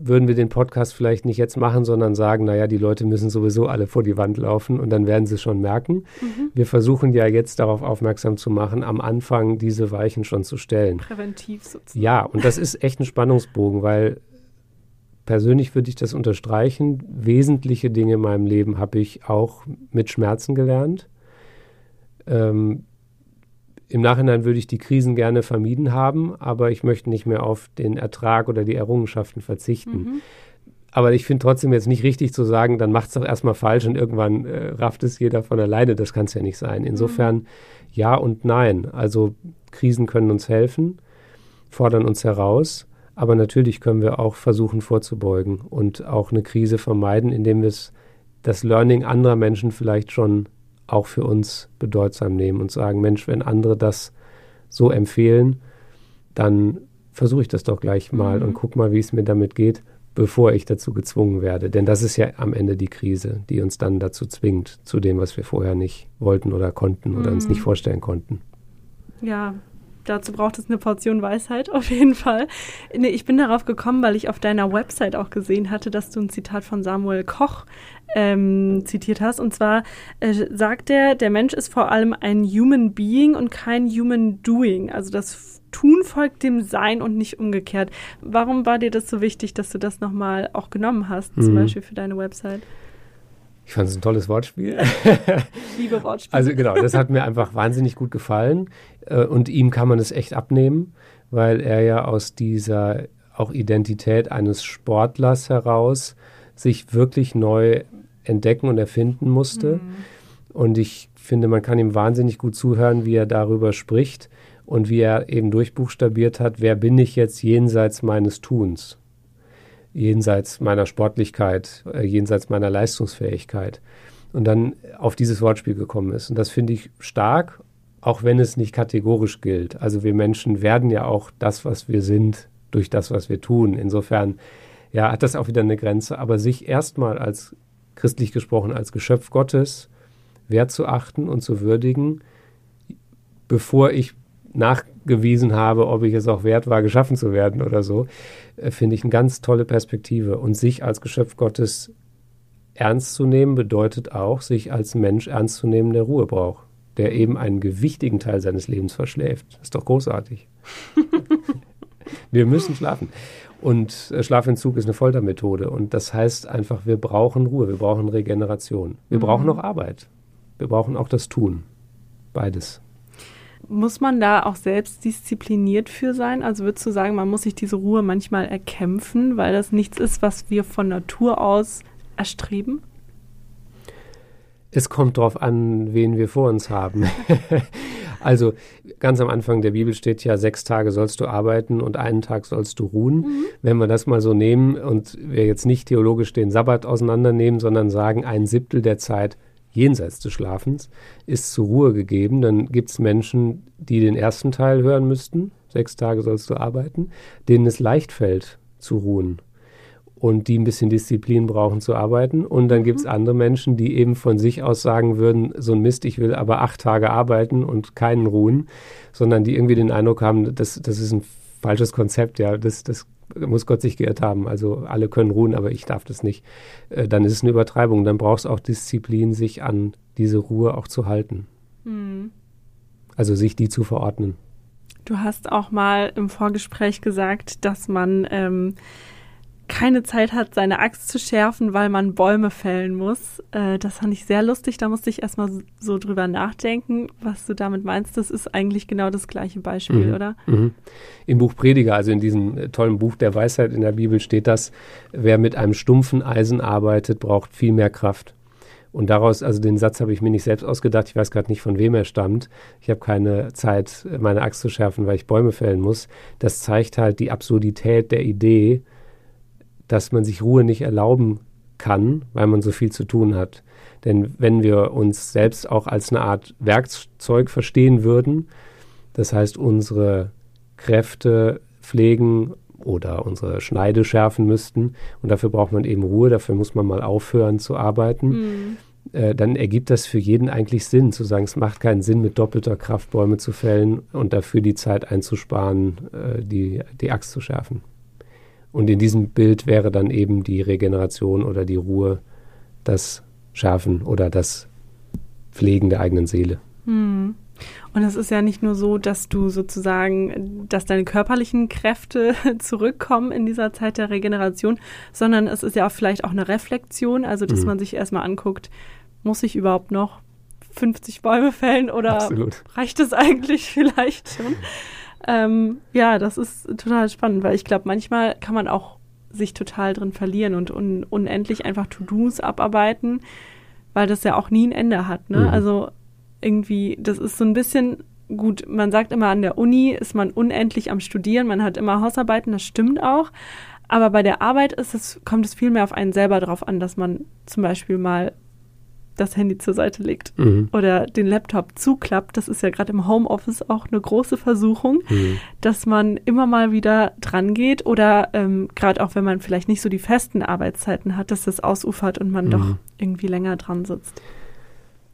würden wir den Podcast vielleicht nicht jetzt machen, sondern sagen, naja, die Leute müssen sowieso alle vor die Wand laufen und dann werden sie schon merken. Mhm. Wir versuchen ja jetzt darauf aufmerksam zu machen, am Anfang diese Weichen schon zu stellen. Präventiv sozusagen. Ja, und das ist echt ein Spannungsbogen, weil persönlich würde ich das unterstreichen. Wesentliche Dinge in meinem Leben habe ich auch mit Schmerzen gelernt. Ähm, im Nachhinein würde ich die Krisen gerne vermieden haben, aber ich möchte nicht mehr auf den Ertrag oder die Errungenschaften verzichten. Mhm. Aber ich finde trotzdem jetzt nicht richtig zu sagen, dann macht es doch erstmal falsch und irgendwann äh, rafft es jeder von alleine. Das kann es ja nicht sein. Insofern mhm. ja und nein. Also Krisen können uns helfen, fordern uns heraus, aber natürlich können wir auch versuchen vorzubeugen und auch eine Krise vermeiden, indem wir das Learning anderer Menschen vielleicht schon auch für uns bedeutsam nehmen und sagen, Mensch, wenn andere das so empfehlen, dann versuche ich das doch gleich mal mhm. und guck mal, wie es mir damit geht, bevor ich dazu gezwungen werde. Denn das ist ja am Ende die Krise, die uns dann dazu zwingt, zu dem, was wir vorher nicht wollten oder konnten oder mhm. uns nicht vorstellen konnten. Ja, dazu braucht es eine Portion Weisheit, auf jeden Fall. Nee, ich bin darauf gekommen, weil ich auf deiner Website auch gesehen hatte, dass du ein Zitat von Samuel Koch ähm, zitiert hast. Und zwar äh, sagt er, der Mensch ist vor allem ein Human Being und kein Human Doing. Also das Tun folgt dem Sein und nicht umgekehrt. Warum war dir das so wichtig, dass du das nochmal auch genommen hast, mhm. zum Beispiel für deine Website? Ich fand es ein tolles Wortspiel. Liebe Wortspiel. Also genau, das hat mir einfach wahnsinnig gut gefallen. Äh, und ihm kann man es echt abnehmen, weil er ja aus dieser auch Identität eines Sportlers heraus sich wirklich neu entdecken und erfinden musste. Mhm. Und ich finde, man kann ihm wahnsinnig gut zuhören, wie er darüber spricht und wie er eben durchbuchstabiert hat, wer bin ich jetzt jenseits meines Tuns, jenseits meiner Sportlichkeit, äh, jenseits meiner Leistungsfähigkeit. Und dann auf dieses Wortspiel gekommen ist. Und das finde ich stark, auch wenn es nicht kategorisch gilt. Also wir Menschen werden ja auch das, was wir sind, durch das, was wir tun. Insofern ja, hat das auch wieder eine Grenze. Aber sich erstmal als christlich gesprochen als Geschöpf Gottes wertzuachten und zu würdigen, bevor ich nachgewiesen habe, ob ich es auch wert war, geschaffen zu werden oder so, äh, finde ich eine ganz tolle Perspektive. Und sich als Geschöpf Gottes ernst zu nehmen, bedeutet auch, sich als Mensch ernst zu nehmen, der Ruhe braucht, der eben einen gewichtigen Teil seines Lebens verschläft. Das ist doch großartig. Wir müssen schlafen. Und äh, Schlafentzug ist eine Foltermethode. Und das heißt einfach, wir brauchen Ruhe, wir brauchen Regeneration. Wir mhm. brauchen auch Arbeit. Wir brauchen auch das Tun. Beides. Muss man da auch selbst diszipliniert für sein? Also würdest du sagen, man muss sich diese Ruhe manchmal erkämpfen, weil das nichts ist, was wir von Natur aus erstreben? Es kommt darauf an, wen wir vor uns haben. also ganz am Anfang der Bibel steht ja, sechs Tage sollst du arbeiten und einen Tag sollst du ruhen. Mhm. Wenn wir das mal so nehmen und wir jetzt nicht theologisch den Sabbat auseinandernehmen, sondern sagen, ein Siebtel der Zeit jenseits des Schlafens ist zur Ruhe gegeben, dann gibt es Menschen, die den ersten Teil hören müssten, sechs Tage sollst du arbeiten, denen es leicht fällt zu ruhen und die ein bisschen Disziplin brauchen zu arbeiten. Und dann gibt es mhm. andere Menschen, die eben von sich aus sagen würden, so ein Mist, ich will aber acht Tage arbeiten und keinen ruhen, sondern die irgendwie den Eindruck haben, das, das ist ein falsches Konzept, ja, das, das muss Gott sich geirrt haben. Also alle können ruhen, aber ich darf das nicht. Äh, dann ist es eine Übertreibung. Dann brauchst du auch Disziplin, sich an diese Ruhe auch zu halten. Mhm. Also sich die zu verordnen. Du hast auch mal im Vorgespräch gesagt, dass man ähm, keine Zeit hat, seine Axt zu schärfen, weil man Bäume fällen muss. Äh, das fand ich sehr lustig. Da musste ich erstmal so drüber nachdenken, was du damit meinst. Das ist eigentlich genau das gleiche Beispiel, mhm. oder? Mhm. Im Buch Prediger, also in diesem äh, tollen Buch der Weisheit in der Bibel, steht das, wer mit einem stumpfen Eisen arbeitet, braucht viel mehr Kraft. Und daraus, also den Satz habe ich mir nicht selbst ausgedacht, ich weiß gerade nicht, von wem er stammt. Ich habe keine Zeit, meine Axt zu schärfen, weil ich Bäume fällen muss. Das zeigt halt die Absurdität der Idee, dass man sich Ruhe nicht erlauben kann, weil man so viel zu tun hat. Denn wenn wir uns selbst auch als eine Art Werkzeug verstehen würden, das heißt unsere Kräfte pflegen oder unsere Schneide schärfen müssten und dafür braucht man eben Ruhe, dafür muss man mal aufhören zu arbeiten, mhm. äh, dann ergibt das für jeden eigentlich Sinn, zu sagen, es macht keinen Sinn, mit doppelter Kraft Bäume zu fällen und dafür die Zeit einzusparen, äh, die, die Axt zu schärfen. Und in diesem Bild wäre dann eben die Regeneration oder die Ruhe das Schärfen oder das Pflegen der eigenen Seele. Hm. Und es ist ja nicht nur so, dass du sozusagen, dass deine körperlichen Kräfte zurückkommen in dieser Zeit der Regeneration, sondern es ist ja auch vielleicht auch eine Reflexion, also dass mhm. man sich erstmal anguckt, muss ich überhaupt noch 50 Bäume fällen oder Absolut. reicht es eigentlich vielleicht schon? Ähm, ja, das ist total spannend, weil ich glaube, manchmal kann man auch sich total drin verlieren und un unendlich einfach To-Dos abarbeiten, weil das ja auch nie ein Ende hat. Ne? Mhm. Also irgendwie, das ist so ein bisschen gut. Man sagt immer, an der Uni ist man unendlich am Studieren, man hat immer Hausarbeiten, das stimmt auch. Aber bei der Arbeit ist es, kommt es viel mehr auf einen selber drauf an, dass man zum Beispiel mal das Handy zur Seite legt mhm. oder den Laptop zuklappt, das ist ja gerade im Homeoffice auch eine große Versuchung, mhm. dass man immer mal wieder dran geht oder ähm, gerade auch wenn man vielleicht nicht so die festen Arbeitszeiten hat, dass das ausufert und man mhm. doch irgendwie länger dran sitzt.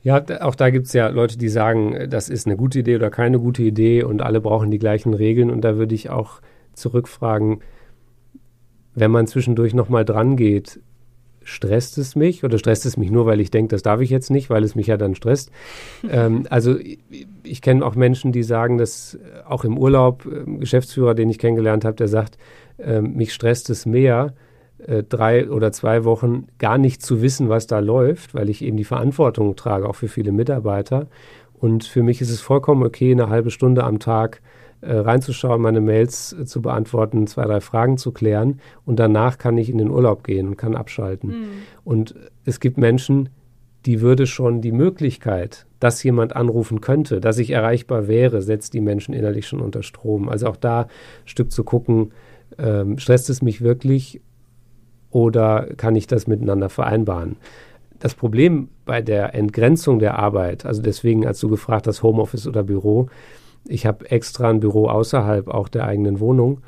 Ja, auch da gibt es ja Leute, die sagen, das ist eine gute Idee oder keine gute Idee und alle brauchen die gleichen Regeln. Und da würde ich auch zurückfragen, wenn man zwischendurch nochmal dran geht, stresst es mich oder stresst es mich nur, weil ich denke, das darf ich jetzt nicht, weil es mich ja dann stresst. ähm, also ich, ich kenne auch Menschen, die sagen, dass auch im Urlaub, äh, Geschäftsführer, den ich kennengelernt habe, der sagt, äh, mich stresst es mehr, äh, drei oder zwei Wochen gar nicht zu wissen, was da läuft, weil ich eben die Verantwortung trage, auch für viele Mitarbeiter. Und für mich ist es vollkommen okay, eine halbe Stunde am Tag äh, reinzuschauen, meine Mails äh, zu beantworten, zwei, drei Fragen zu klären und danach kann ich in den Urlaub gehen und kann abschalten. Mhm. Und es gibt Menschen, die würde schon die Möglichkeit, dass jemand anrufen könnte, dass ich erreichbar wäre, setzt die Menschen innerlich schon unter Strom. Also auch da ein Stück zu gucken, ähm, stresst es mich wirklich oder kann ich das miteinander vereinbaren? Das Problem bei der Entgrenzung der Arbeit, also deswegen, als du gefragt hast, Homeoffice oder Büro, ich habe extra ein Büro außerhalb auch der eigenen Wohnung,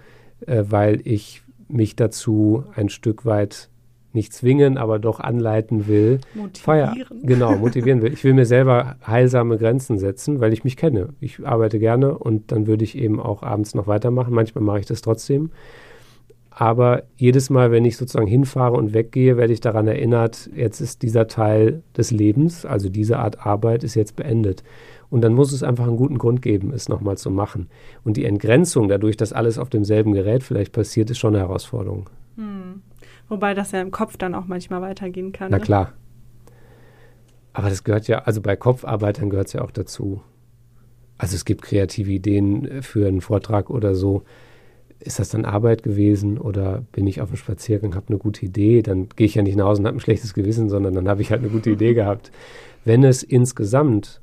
äh, weil ich mich dazu ein Stück weit nicht zwingen, aber doch anleiten will. Motivieren. Feier, genau, motivieren will. Ich will mir selber heilsame Grenzen setzen, weil ich mich kenne. Ich arbeite gerne und dann würde ich eben auch abends noch weitermachen. Manchmal mache ich das trotzdem. Aber jedes Mal, wenn ich sozusagen hinfahre und weggehe, werde ich daran erinnert, jetzt ist dieser Teil des Lebens, also diese Art Arbeit, ist jetzt beendet. Und dann muss es einfach einen guten Grund geben, es nochmal zu machen. Und die Entgrenzung, dadurch, dass alles auf demselben Gerät vielleicht passiert, ist schon eine Herausforderung. Hm. Wobei das ja im Kopf dann auch manchmal weitergehen kann. Na ne? klar. Aber das gehört ja, also bei Kopfarbeitern gehört es ja auch dazu. also es gibt kreative Ideen für einen Vortrag oder so. Ist das dann Arbeit gewesen oder bin ich auf dem Spaziergang, habe eine gute Idee? Dann gehe ich ja nicht nach Hause und habe ein schlechtes Gewissen, sondern dann habe ich halt eine gute Idee gehabt. Wenn es insgesamt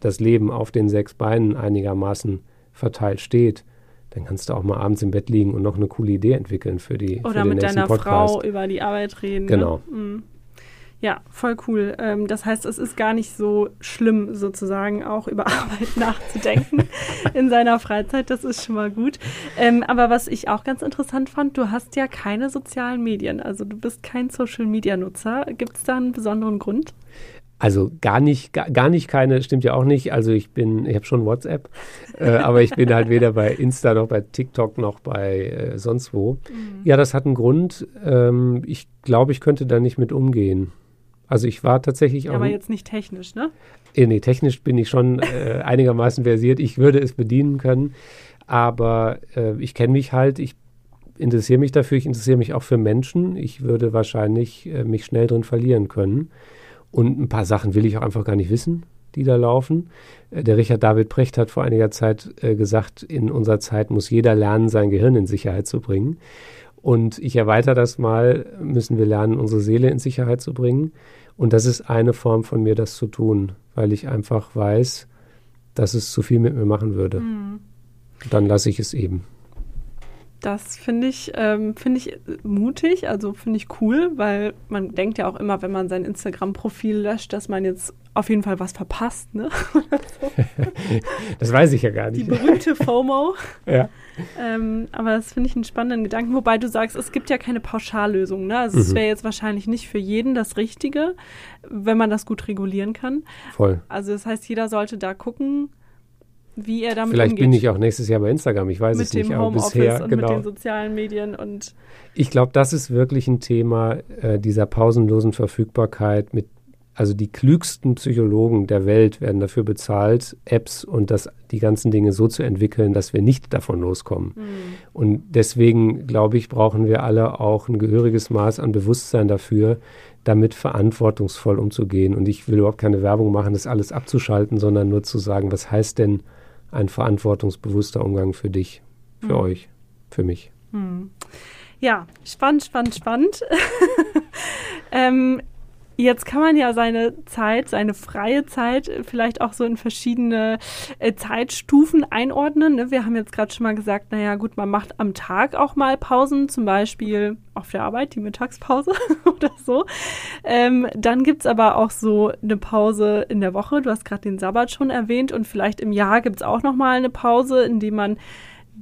das Leben auf den sechs Beinen einigermaßen verteilt steht, dann kannst du auch mal abends im Bett liegen und noch eine coole Idee entwickeln für die Oder für mit nächsten deiner Podcast. Frau über die Arbeit reden. Genau. Ne? Mhm. Ja, voll cool. Ähm, das heißt, es ist gar nicht so schlimm, sozusagen auch über Arbeit nachzudenken in seiner Freizeit. Das ist schon mal gut. Ähm, aber was ich auch ganz interessant fand, du hast ja keine sozialen Medien. Also du bist kein Social-Media-Nutzer. Gibt es da einen besonderen Grund? Also gar nicht, gar, gar nicht keine, stimmt ja auch nicht. Also ich bin, ich habe schon WhatsApp, äh, aber ich bin halt weder bei Insta noch bei TikTok noch bei äh, sonst wo. Ja, das hat einen Grund. Ähm, ich glaube, ich könnte da nicht mit umgehen. Also ich war tatsächlich auch. Aber jetzt nicht technisch, ne? Äh, nee, technisch bin ich schon äh, einigermaßen versiert. Ich würde es bedienen können, aber äh, ich kenne mich halt, ich interessiere mich dafür, ich interessiere mich auch für Menschen. Ich würde wahrscheinlich äh, mich schnell drin verlieren können. Und ein paar Sachen will ich auch einfach gar nicht wissen, die da laufen. Äh, der Richard David Precht hat vor einiger Zeit äh, gesagt, in unserer Zeit muss jeder lernen, sein Gehirn in Sicherheit zu bringen. Und ich erweitere das mal, müssen wir lernen, unsere Seele in Sicherheit zu bringen. Und das ist eine Form von mir, das zu tun, weil ich einfach weiß, dass es zu viel mit mir machen würde. Mhm. Dann lasse ich es eben. Das finde ich, ähm, finde ich mutig, also finde ich cool, weil man denkt ja auch immer, wenn man sein Instagram-Profil löscht, dass man jetzt auf jeden Fall was verpasst, ne? Das weiß ich ja gar Die nicht. berühmte FOMO. Ja. Ähm, aber das finde ich einen spannenden Gedanken, wobei du sagst, es gibt ja keine Pauschallösung. Ne? Also es Mhm. wäre jetzt wahrscheinlich nicht für jeden das Richtige, wenn man das gut regulieren kann. Voll. Also das heißt, jeder sollte da gucken, wie er damit Vielleicht umgeht. bin ich auch nächstes Jahr bei Instagram, ich weiß mit es nicht, aber Homeoffice bisher, und mit genau. den sozialen Medien und Ich glaube, das ist wirklich ein Thema äh, dieser pausenlosen Verfügbarkeit mit also die klügsten Psychologen der Welt werden dafür bezahlt, Apps und das, die ganzen Dinge so zu entwickeln, dass wir nicht davon loskommen. Und deswegen, glaube ich, brauchen wir alle auch ein gehöriges Maß an Bewusstsein dafür, damit verantwortungsvoll umzugehen. Und ich will überhaupt keine Werbung machen, das alles abzuschalten, sondern nur zu sagen, was heißt denn ein verantwortungsbewusster Umgang für dich, für Mhm. euch, für mich. Hm. Ja, spannend, spannend, spannend. ähm, jetzt kann man ja seine Zeit, seine freie Zeit vielleicht auch so in verschiedene äh, Zeitstufen einordnen. Ne? Wir haben jetzt gerade schon mal gesagt, naja gut, man macht am Tag auch mal Pausen, zum Beispiel auf der Arbeit, die Mittagspause oder so. Ähm, dann gibt's aber auch so eine Pause in der Woche. Du hast gerade den Sabbat schon erwähnt und vielleicht im Jahr gibt's auch noch mal eine Pause, in dem man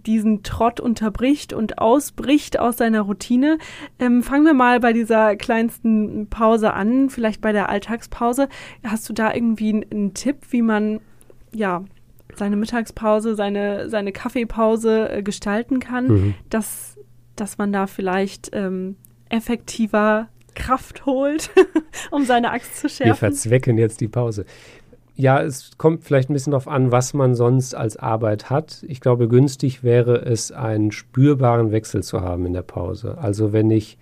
diesen Trott unterbricht und ausbricht aus seiner Routine. Ähm, fangen wir mal bei dieser kleinsten Pause an, vielleicht bei der Alltagspause. Hast du da irgendwie einen, Tipp, wie man ja seine Mittagspause, seine, seine Kaffeepause äh, gestalten kann, Mhm. dass, dass man da vielleicht ähm, effektiver Kraft holt, um seine Axt zu Wir schärfen? verzwecken jetzt die Pause. Ja, es kommt vielleicht ein bisschen darauf an, was man sonst als Arbeit hat. Ich glaube, günstig wäre es, einen spürbaren Wechsel zu haben in der Pause. Also wenn ich,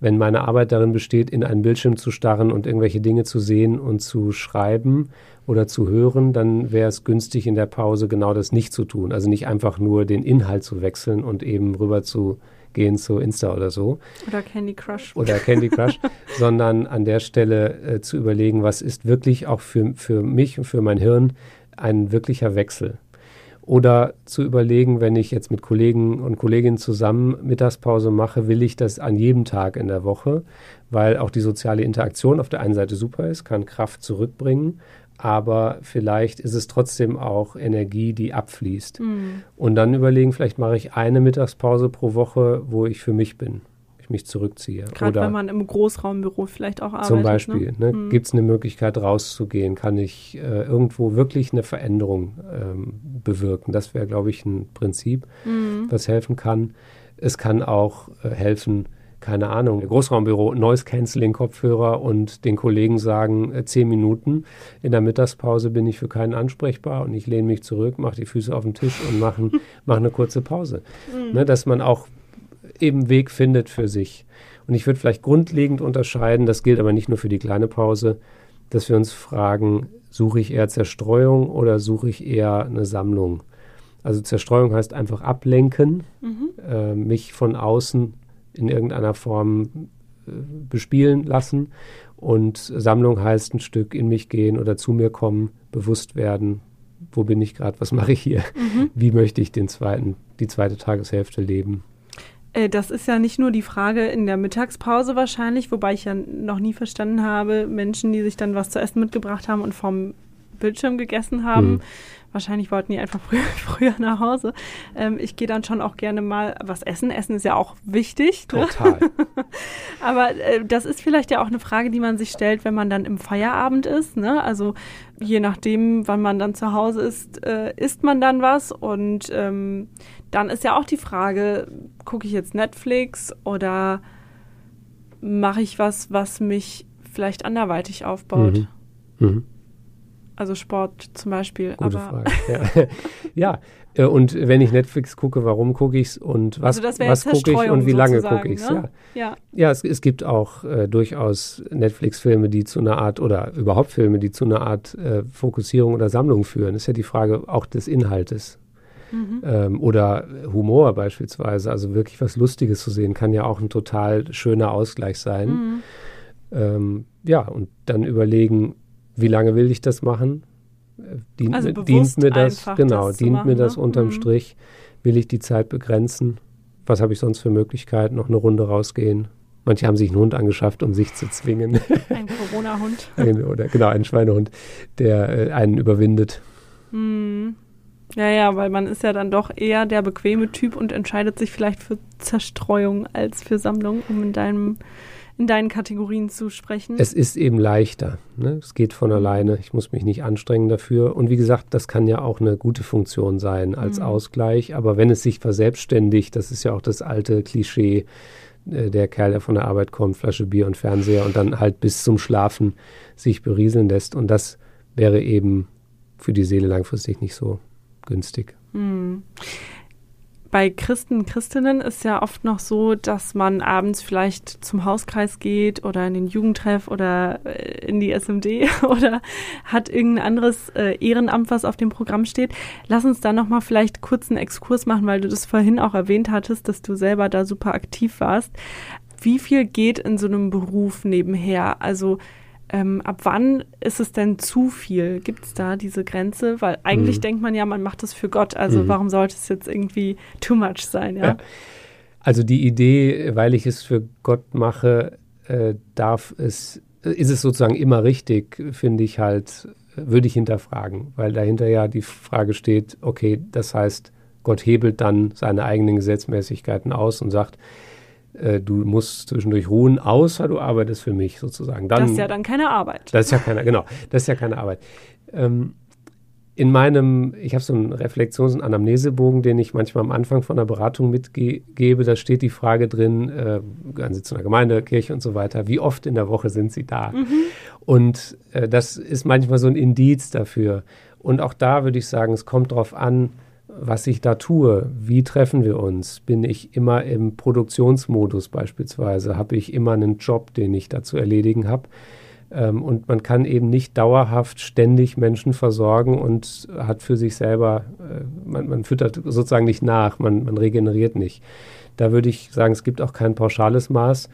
wenn meine Arbeit darin besteht, in einen Bildschirm zu starren und irgendwelche Dinge zu sehen und zu schreiben oder zu hören, dann wäre es günstig in der Pause genau das nicht zu tun. Also nicht einfach nur den Inhalt zu wechseln und eben rüber zu gehen zu Insta oder so Oder Candy Crush? oder Candy Crush, sondern an der Stelle äh, zu überlegen, was ist wirklich auch für, für mich und für mein Hirn ein wirklicher Wechsel. Oder zu überlegen, wenn ich jetzt mit Kollegen und Kolleginnen zusammen Mittagspause mache, will ich das an jedem Tag in der Woche, weil auch die soziale Interaktion auf der einen Seite super ist, kann Kraft zurückbringen, aber vielleicht ist es trotzdem auch Energie, die abfließt. Hm. Und dann überlegen, vielleicht mache ich eine Mittagspause pro Woche, wo ich für mich bin, ich mich zurückziehe. Gerade Oder wenn man im Großraumbüro vielleicht auch arbeitet. zum Beispiel, Ne? ne? Hm. gibt es eine Möglichkeit rauszugehen? Kann ich äh, irgendwo wirklich eine Veränderung ähm, bewirken? Das wäre, glaube ich, ein Prinzip, Mhm. was helfen kann. Es kann auch äh, helfen, keine Ahnung, Großraumbüro, Noise Cancelling Kopfhörer und den Kollegen sagen, äh, zehn Minuten in der Mittagspause bin ich für keinen ansprechbar und ich lehne mich zurück, mache die Füße auf den Tisch und mache mach eine kurze Pause. Ne, dass man auch eben Weg findet für sich. Und ich würde vielleicht grundlegend unterscheiden, das gilt aber nicht nur für die kleine Pause, dass wir uns fragen, suche ich eher Zerstreuung oder suche ich eher eine Sammlung? Also Zerstreuung heißt einfach ablenken, mhm. äh, mich von außen in irgendeiner Form äh, bespielen lassen. Und Sammlung heißt ein Stück in mich gehen oder zu mir kommen, bewusst werden, wo bin ich gerade, was mache ich hier, mhm. wie möchte ich den zweiten, die zweite Tageshälfte leben. Äh, das ist ja nicht nur die Frage in der Mittagspause wahrscheinlich, wobei ich ja noch nie verstanden habe, Menschen, die sich dann was zu essen mitgebracht haben und vom Bildschirm gegessen haben. Mhm. Wahrscheinlich wollten die einfach früher, früher nach Hause. Ähm, ich gehe dann schon auch gerne mal was essen. Essen ist ja auch wichtig. Ne? Total. Aber äh, das ist vielleicht ja auch eine Frage, die man sich stellt, wenn man dann im Feierabend ist. Ne? Also je nachdem, wann man dann zu Hause ist, äh, isst man dann was. Und ähm, dann ist ja auch die Frage, gucke ich jetzt Netflix oder mache ich was, was mich vielleicht anderweitig aufbaut? Mhm. Mhm. Also Sport zum Beispiel. Gute Frage. Ja. ja. Äh, und wenn ich Netflix gucke, warum gucke ich es und was, also was gucke ich und wie lange gucke ich es? Ne? Ja, ja. ja es, es, gibt auch äh, durchaus Netflix-Filme, die zu einer Art oder überhaupt Filme, die zu einer Art äh, Fokussierung oder Sammlung führen. Das ist ja die Frage auch des Inhaltes. Mhm. Ähm, oder Humor beispielsweise, also wirklich was Lustiges zu sehen, kann ja auch ein total schöner Ausgleich sein. Mhm. Ähm, ja, und dann überlegen, wie lange will ich das machen? Dient, also dient mir das, genau, das dient machen, mir das ne? unterm mhm. Strich? Will ich die Zeit begrenzen? Was habe ich sonst für Möglichkeiten? Noch eine Runde rausgehen? Manche haben sich einen Hund angeschafft, um sich zu zwingen. Ein Corona-Hund. Oder genau, ein Schweinehund, der äh, einen überwindet. Mhm. Ja, ja, weil man ist ja dann doch eher der bequeme Typ und entscheidet sich vielleicht für Zerstreuung als für Sammlung, um in deinem in deinen Kategorien zu sprechen. Es ist eben leichter. Ne? Es geht von alleine. Ich muss mich nicht anstrengen dafür. Und wie gesagt, das kann ja auch eine gute Funktion sein als mhm. Ausgleich. Aber wenn es sich verselbstständigt, das ist ja auch das alte Klischee, äh, der Kerl, der von der Arbeit kommt, Flasche Bier und Fernseher und dann halt bis zum Schlafen sich berieseln lässt. Und das wäre eben für die Seele langfristig nicht so günstig. Mhm bei Christen, Christinnen ist ja oft noch so, dass man abends vielleicht zum Hauskreis geht oder in den Jugendtreff oder äh, in die SMD oder hat irgendein anderes äh, Ehrenamt, was auf dem Programm steht. Lass uns da nochmal vielleicht kurz einen Exkurs machen, weil du das vorhin auch erwähnt hattest, dass du selber da super aktiv warst. Wie viel geht in so einem Beruf nebenher? Also ähm, ab wann ist es denn zu viel? Gibt es da diese Grenze? Weil eigentlich mhm. denkt man ja, man macht das für Gott. Also mhm. warum sollte es jetzt irgendwie too much sein? Ja? ja? Also die Idee, weil ich es für Gott mache, äh, darf es, ist es sozusagen immer richtig, finde ich halt, würde ich hinterfragen, weil dahinter ja die Frage steht, okay, das heißt, Gott hebelt dann seine eigenen Gesetzmäßigkeiten aus und sagt, äh, du musst zwischendurch ruhen, außer du arbeitest für mich sozusagen. Dann, das ist ja dann keine Arbeit. Das ist ja keine, genau, das ist ja keine Arbeit. Ähm, in meinem, ich habe so einen Reflexions- und Anamnesebogen, den ich manchmal am Anfang von der Beratung mitgebe. Da steht die Frage drin, äh, gehören Sie zu einer Gemeinde, Kirche und so weiter, wie oft in der Woche sind Sie da? Mhm. Und äh, das ist manchmal so ein Indiz dafür. Und auch da würde ich sagen, es kommt darauf an, was ich da tue. Wie treffen wir uns? Bin ich immer im Produktionsmodus beispielsweise? Habe ich immer einen Job, den ich da zu erledigen habe? Ähm, und man kann eben nicht dauerhaft ständig Menschen versorgen und hat für sich selber, äh, man, man, füttert sozusagen nicht nach, man, man regeneriert nicht. Da würde ich sagen, es gibt auch kein pauschales Maß,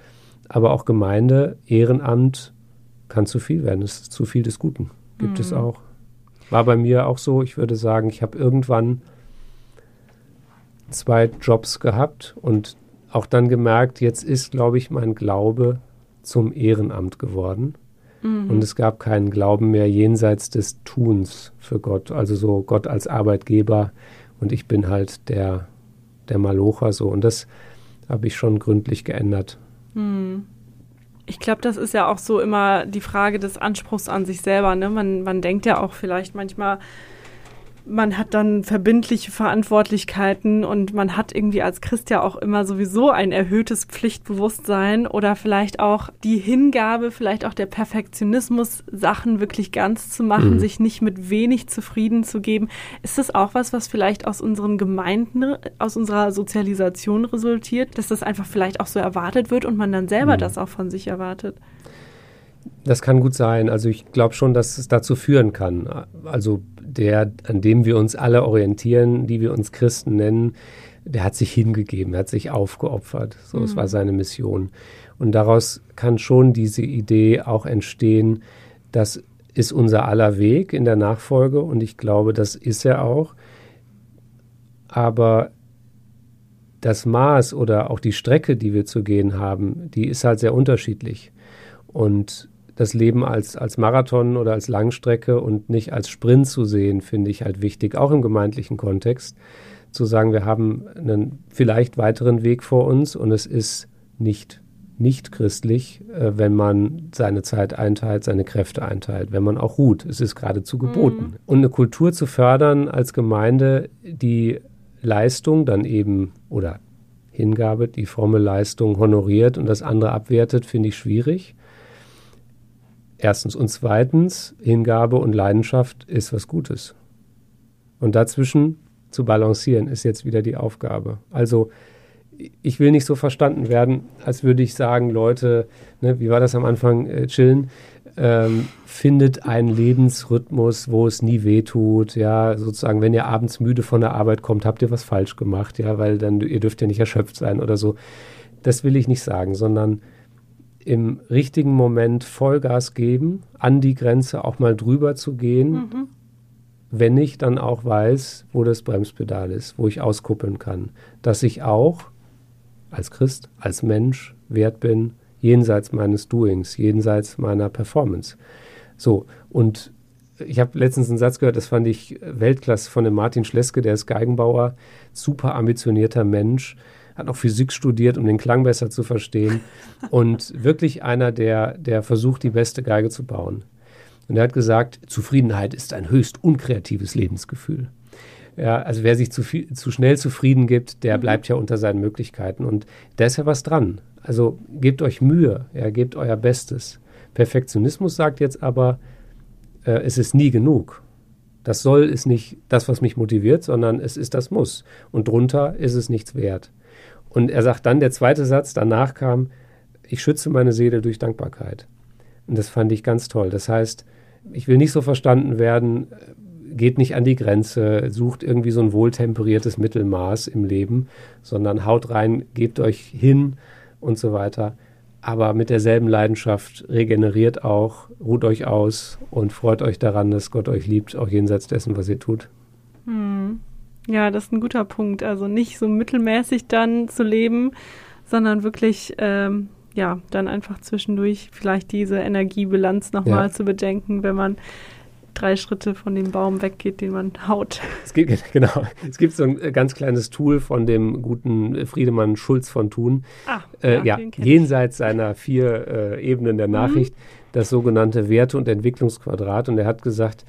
aber auch Gemeinde, Ehrenamt kann zu viel werden. Es ist zu viel des Guten. Gibt mhm. es auch. War bei mir auch so. Ich würde sagen, ich habe irgendwann zwei Jobs gehabt und auch dann gemerkt, jetzt ist, glaube ich, mein Glaube zum Ehrenamt geworden. Mhm. Und es gab keinen Glauben mehr jenseits des Tuns für Gott. Also so Gott als Arbeitgeber und ich bin halt der, der Malocher so. Und das habe ich schon gründlich geändert. Mhm. Ich glaube, das ist ja auch so immer die Frage des Anspruchs an sich selber. Ne? Man, man denkt ja auch vielleicht manchmal, man hat dann verbindliche Verantwortlichkeiten und man hat irgendwie als Christ ja auch immer sowieso ein erhöhtes Pflichtbewusstsein oder vielleicht auch die Hingabe, vielleicht auch der Perfektionismus, Sachen wirklich ganz zu machen, mhm. sich nicht mit wenig zufrieden zu geben. Ist das auch was, was vielleicht aus unseren Gemeinden, aus unserer Sozialisation resultiert, dass das einfach vielleicht auch so erwartet wird und man dann selber mhm. das auch von sich erwartet? Das kann gut sein. Also ich glaube schon, dass es dazu führen kann. Also der, an dem wir uns alle orientieren, die wir uns Christen nennen, der hat sich hingegeben, hat sich aufgeopfert. So, mhm. es war seine Mission. Und daraus kann schon diese Idee auch entstehen, das ist unser aller Weg in der Nachfolge und ich glaube, das ist er auch. Aber das Maß oder auch die Strecke, die wir zu gehen haben, die ist halt sehr unterschiedlich. Und das Leben als, als Marathon oder als Langstrecke und nicht als Sprint zu sehen, finde ich halt wichtig, auch im gemeindlichen Kontext. Zu sagen, wir haben einen vielleicht weiteren Weg vor uns und es ist nicht nicht christlich, äh, wenn man seine Zeit einteilt, seine Kräfte einteilt, wenn man auch ruht. Es ist geradezu geboten. Mhm. Und eine Kultur zu fördern als Gemeinde, die Leistung dann eben oder Hingabe, die fromme Leistung honoriert und das andere abwertet, finde ich schwierig. Erstens. Und zweitens, Hingabe und Leidenschaft ist was Gutes. Und dazwischen zu balancieren, ist jetzt wieder die Aufgabe. Also ich will nicht so verstanden werden, als würde ich sagen, Leute, ne, wie war das am Anfang, äh, chillen, ähm, findet einen Lebensrhythmus, wo es nie wehtut, ja, sozusagen, wenn ihr abends müde von der Arbeit kommt, habt ihr was falsch gemacht, ja, weil dann, ihr dürft ja nicht erschöpft sein oder so. Das will ich nicht sagen, sondern im richtigen Moment Vollgas geben, an die Grenze auch mal drüber zu gehen, mhm. wenn ich dann auch weiß, wo das Bremspedal ist, wo ich auskuppeln kann. Dass ich auch als Christ, als Mensch wert bin, jenseits meines Doings, jenseits meiner Performance. So, und ich habe letztens einen Satz gehört, das fand ich Weltklasse von dem Martin Schleske, der ist Geigenbauer, super ambitionierter Mensch, hat auch Physik studiert, um den Klang besser zu verstehen und wirklich einer, der, der versucht, die beste Geige zu bauen. Und er hat gesagt, Zufriedenheit ist ein höchst unkreatives Lebensgefühl. Ja, also wer sich zu, viel, zu schnell zufrieden gibt, der mhm. bleibt ja unter seinen Möglichkeiten. Und da ist ja was dran. Also gebt euch Mühe, ja, gebt euer Bestes. Perfektionismus sagt jetzt aber, äh, es ist nie genug. Das soll ist nicht das, was mich motiviert, sondern es ist das Muss. Und drunter ist es nichts wert. Und er sagt dann, der zweite Satz danach kam, ich schütze meine Seele durch Dankbarkeit. Und das fand ich ganz toll. Das heißt, ich will nicht so verstanden werden, geht nicht an die Grenze, sucht irgendwie so ein wohltemperiertes Mittelmaß im Leben, sondern haut rein, gebt euch hin und so weiter. Aber mit derselben Leidenschaft regeneriert auch, ruht euch aus und freut euch daran, dass Gott euch liebt, auch jenseits dessen, was ihr tut. Hm. Ja, das ist ein guter Punkt. Also nicht so mittelmäßig dann zu leben, sondern wirklich, ähm, ja, dann einfach zwischendurch vielleicht diese Energiebilanz nochmal ja. zu bedenken, wenn man drei Schritte von dem Baum weggeht, den man haut. Es gibt, genau, es gibt so ein äh, ganz kleines Tool von dem guten Friedemann Schulz von Thun. Ah, äh, ja, jenseits seiner vier äh, Ebenen der mhm. Nachricht, mhm. das sogenannte Werte- und Entwicklungsquadrat. Und er hat gesagt,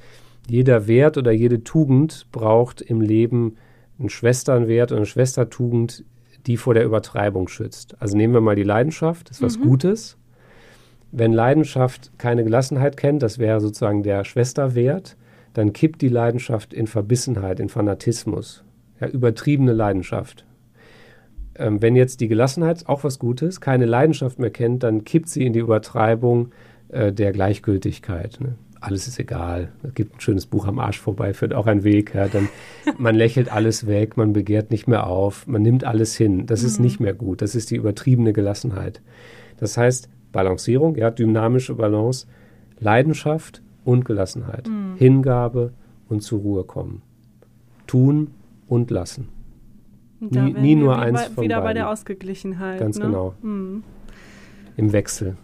jeder Wert oder jede Tugend braucht im Leben einen Schwesternwert und eine Schwestertugend, die vor der Übertreibung schützt. Also nehmen wir mal die Leidenschaft, das ist was mhm. Gutes. Wenn Leidenschaft keine Gelassenheit kennt, das wäre sozusagen der Schwesterwert, dann kippt die Leidenschaft in Verbissenheit, in Fanatismus, ja, übertriebene Leidenschaft. Ähm, wenn jetzt die Gelassenheit, auch was Gutes, keine Leidenschaft mehr kennt, dann kippt sie in die Übertreibung äh, der Gleichgültigkeit. Ne? Alles ist egal. Es gibt ein schönes Buch am Arsch vorbei, führt auch ein Weg. Ja? Dann, man lächelt alles weg, man begehrt nicht mehr auf, man nimmt alles hin. Das mhm. ist nicht mehr gut. Das ist die übertriebene Gelassenheit. Das heißt, Balancierung, ja, dynamische Balance, Leidenschaft und Gelassenheit, mhm. Hingabe und zur Ruhe kommen, tun und lassen. Und nie, nie nur eins bei, von Wieder beiden. bei der Ausgeglichenheit. Ganz ne? genau. Mhm. Im Wechsel.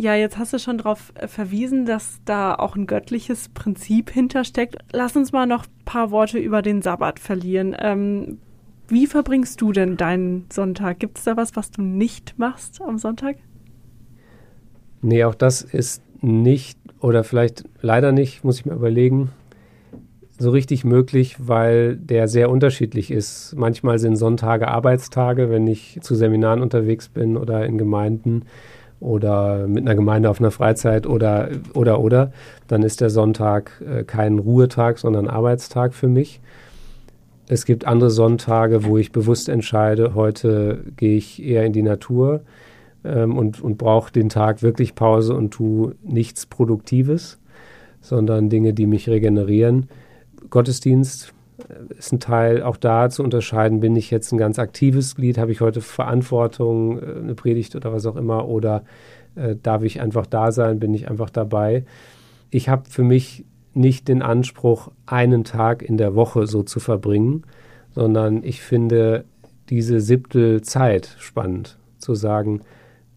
Ja, jetzt hast du schon darauf äh, verwiesen, dass da auch ein göttliches Prinzip hintersteckt. Lass uns mal noch ein paar Worte über den Sabbat verlieren. Ähm, wie verbringst du denn deinen Sonntag? Gibt es da was, was du nicht machst am Sonntag? Nee, auch das ist nicht oder vielleicht leider nicht, muss ich mir überlegen, so richtig möglich, weil der sehr unterschiedlich ist. Manchmal sind Sonntage Arbeitstage, wenn ich zu Seminaren unterwegs bin oder in Gemeinden oder mit einer Gemeinde auf einer Freizeit oder oder oder, dann ist der Sonntag äh, kein Ruhetag, sondern Arbeitstag für mich. Es gibt andere Sonntage, wo ich bewusst entscheide, heute gehe ich eher in die Natur ähm, und, und brauche den Tag wirklich Pause und tue nichts Produktives, sondern Dinge, die mich regenerieren. Gottesdienst ist ein Teil, auch da zu unterscheiden, bin ich jetzt ein ganz aktives Glied, habe ich heute Verantwortung, äh, eine Predigt oder was auch immer, oder äh, darf ich einfach da sein, bin ich einfach dabei. Ich habe für mich nicht den Anspruch, einen Tag in der Woche so zu verbringen, sondern ich finde diese siebte Zeit spannend, zu sagen,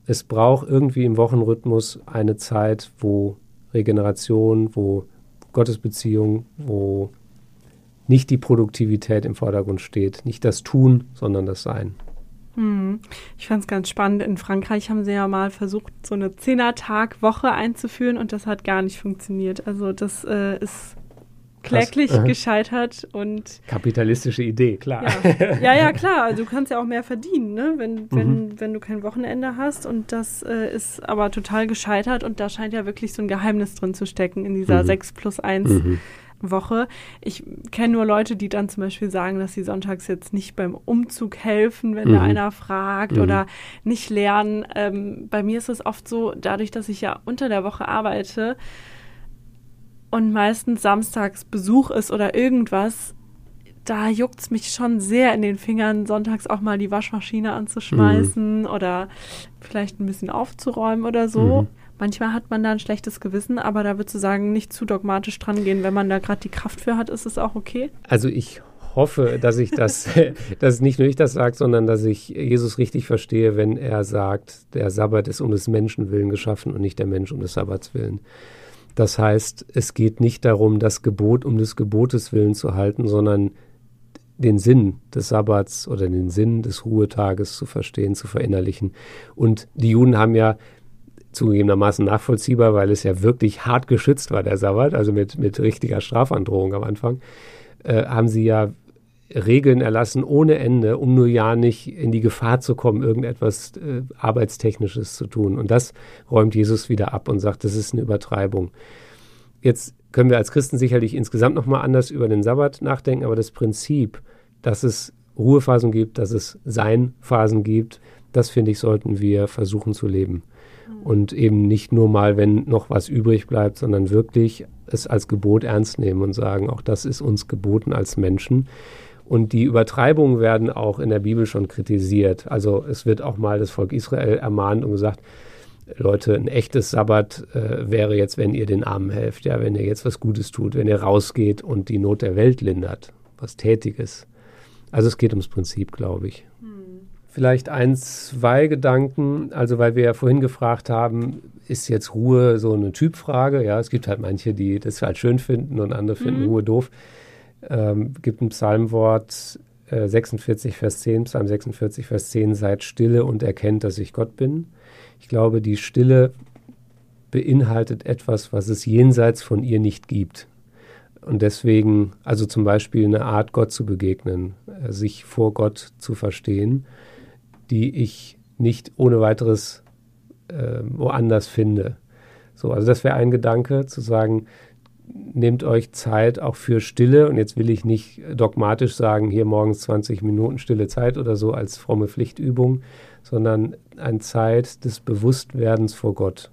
es braucht irgendwie im Wochenrhythmus eine Zeit, wo Regeneration, wo Gottesbeziehung, wo nicht die Produktivität im Vordergrund steht, nicht das Tun, sondern das Sein. Hm. Ich fand es ganz spannend. In Frankreich haben sie ja mal versucht, so eine Zehner-Tag-Woche einzuführen und das hat gar nicht funktioniert. Also das äh, ist kläglich Krass, gescheitert und kapitalistische Idee, klar. Ja. ja, ja, klar. Also du kannst ja auch mehr verdienen, ne? wenn, wenn, mhm. wenn du kein Wochenende hast und das äh, ist aber total gescheitert und da scheint ja wirklich so ein Geheimnis drin zu stecken in dieser mhm. 6 plus 1 mhm. Woche. Ich kenne nur Leute, die dann zum Beispiel sagen, dass sie sonntags jetzt nicht beim Umzug helfen, wenn mhm. da einer fragt mhm. oder nicht lernen. Ähm, bei mir ist es oft so, dadurch, dass ich ja unter der Woche arbeite und meistens samstags Besuch ist oder irgendwas, da juckt es mich schon sehr in den Fingern, sonntags auch mal die Waschmaschine anzuschmeißen mhm. oder vielleicht ein bisschen aufzuräumen oder so. Manchmal hat man da ein schlechtes Gewissen, aber da würdest du sagen, nicht zu dogmatisch dran gehen. Wenn man da gerade die Kraft für hat, ist es auch okay? Also ich hoffe, dass ich das, dass nicht nur ich das sage, sondern dass ich Jesus richtig verstehe, wenn er sagt, der Sabbat ist um des Menschen willen geschaffen und nicht der Mensch um des Sabbats willen. Das heißt, es geht nicht darum, das Gebot um des Gebotes willen zu halten, sondern den Sinn des Sabbats oder den Sinn des Ruhetages zu verstehen, zu verinnerlichen. Und die Juden haben ja zugegebenermaßen nachvollziehbar, weil es ja wirklich hart geschützt war, der Sabbat, also mit, mit richtiger Strafandrohung am Anfang, äh, haben sie ja Regeln erlassen ohne Ende, um nur ja nicht in die Gefahr zu kommen, irgendetwas äh, Arbeitstechnisches zu tun. Und das räumt Jesus wieder ab und sagt, das ist eine Übertreibung. Jetzt können wir als Christen sicherlich insgesamt nochmal anders über den Sabbat nachdenken, aber das Prinzip, dass es Ruhephasen gibt, dass es Seinphasen gibt, das finde ich, sollten wir versuchen zu leben und eben nicht nur mal, wenn noch was übrig bleibt, sondern wirklich es als Gebot ernst nehmen und sagen, auch das ist uns geboten als Menschen. Und die Übertreibungen werden auch in der Bibel schon kritisiert. Also es wird auch mal das Volk Israel ermahnt und gesagt, Leute, ein echtes Sabbat äh, wäre jetzt, wenn ihr den Armen helft, ja, wenn ihr jetzt was Gutes tut, wenn ihr rausgeht und die Not der Welt lindert, was Tätiges. Also es geht ums Prinzip, glaube ich. Vielleicht ein, zwei Gedanken, also weil wir ja vorhin gefragt haben, ist jetzt Ruhe so eine Typfrage? Ja, es gibt halt manche, die das halt schön finden und andere finden mhm. Ruhe doof. Ähm, gibt ein Psalmwort äh, 46, Vers 10, Psalm 46, Vers 10, seid stille und erkennt, dass ich Gott bin. Ich glaube, die Stille beinhaltet etwas, was es jenseits von ihr nicht gibt. Und deswegen, also zum Beispiel eine Art, Gott zu begegnen, äh, sich vor Gott zu verstehen die ich nicht ohne weiteres äh, woanders finde. So, also das wäre ein Gedanke, zu sagen, nehmt euch Zeit auch für Stille. Und jetzt will ich nicht dogmatisch sagen, hier morgens 20 Minuten stille Zeit oder so als fromme Pflichtübung, sondern eine Zeit des Bewusstwerdens vor Gott.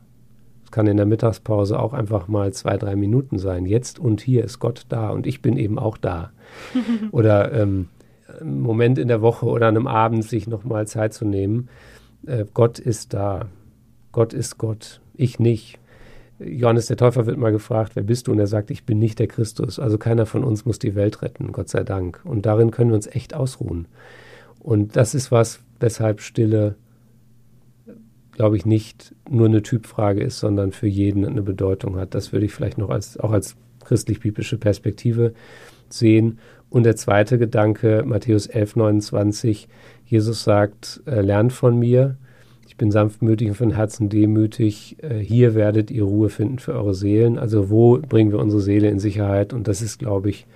Es kann in der Mittagspause auch einfach mal zwei, drei Minuten sein. Jetzt und hier ist Gott da und ich bin eben auch da. oder ähm, Moment in der Woche oder an einem Abend sich nochmal Zeit zu nehmen. Äh, Gott ist da. Gott ist Gott. Ich nicht. Johannes der Täufer wird mal gefragt, wer bist du? Und er sagt, ich bin nicht der Christus. Also keiner von uns muss die Welt retten, Gott sei Dank. Und darin können wir uns echt ausruhen. Und das ist was, weshalb Stille, glaube ich, nicht nur eine Typfrage ist, sondern für jeden eine Bedeutung hat. Das würde ich vielleicht noch als, auch als christlich-biblische Perspektive sehen. Und der zweite Gedanke, Matthäus 11, 29, Jesus sagt, äh, lernt von mir, ich bin sanftmütig und von Herzen demütig, äh, hier werdet ihr Ruhe finden für eure Seelen. Also wo bringen wir unsere Seele in Sicherheit? Und das ist, glaube ich,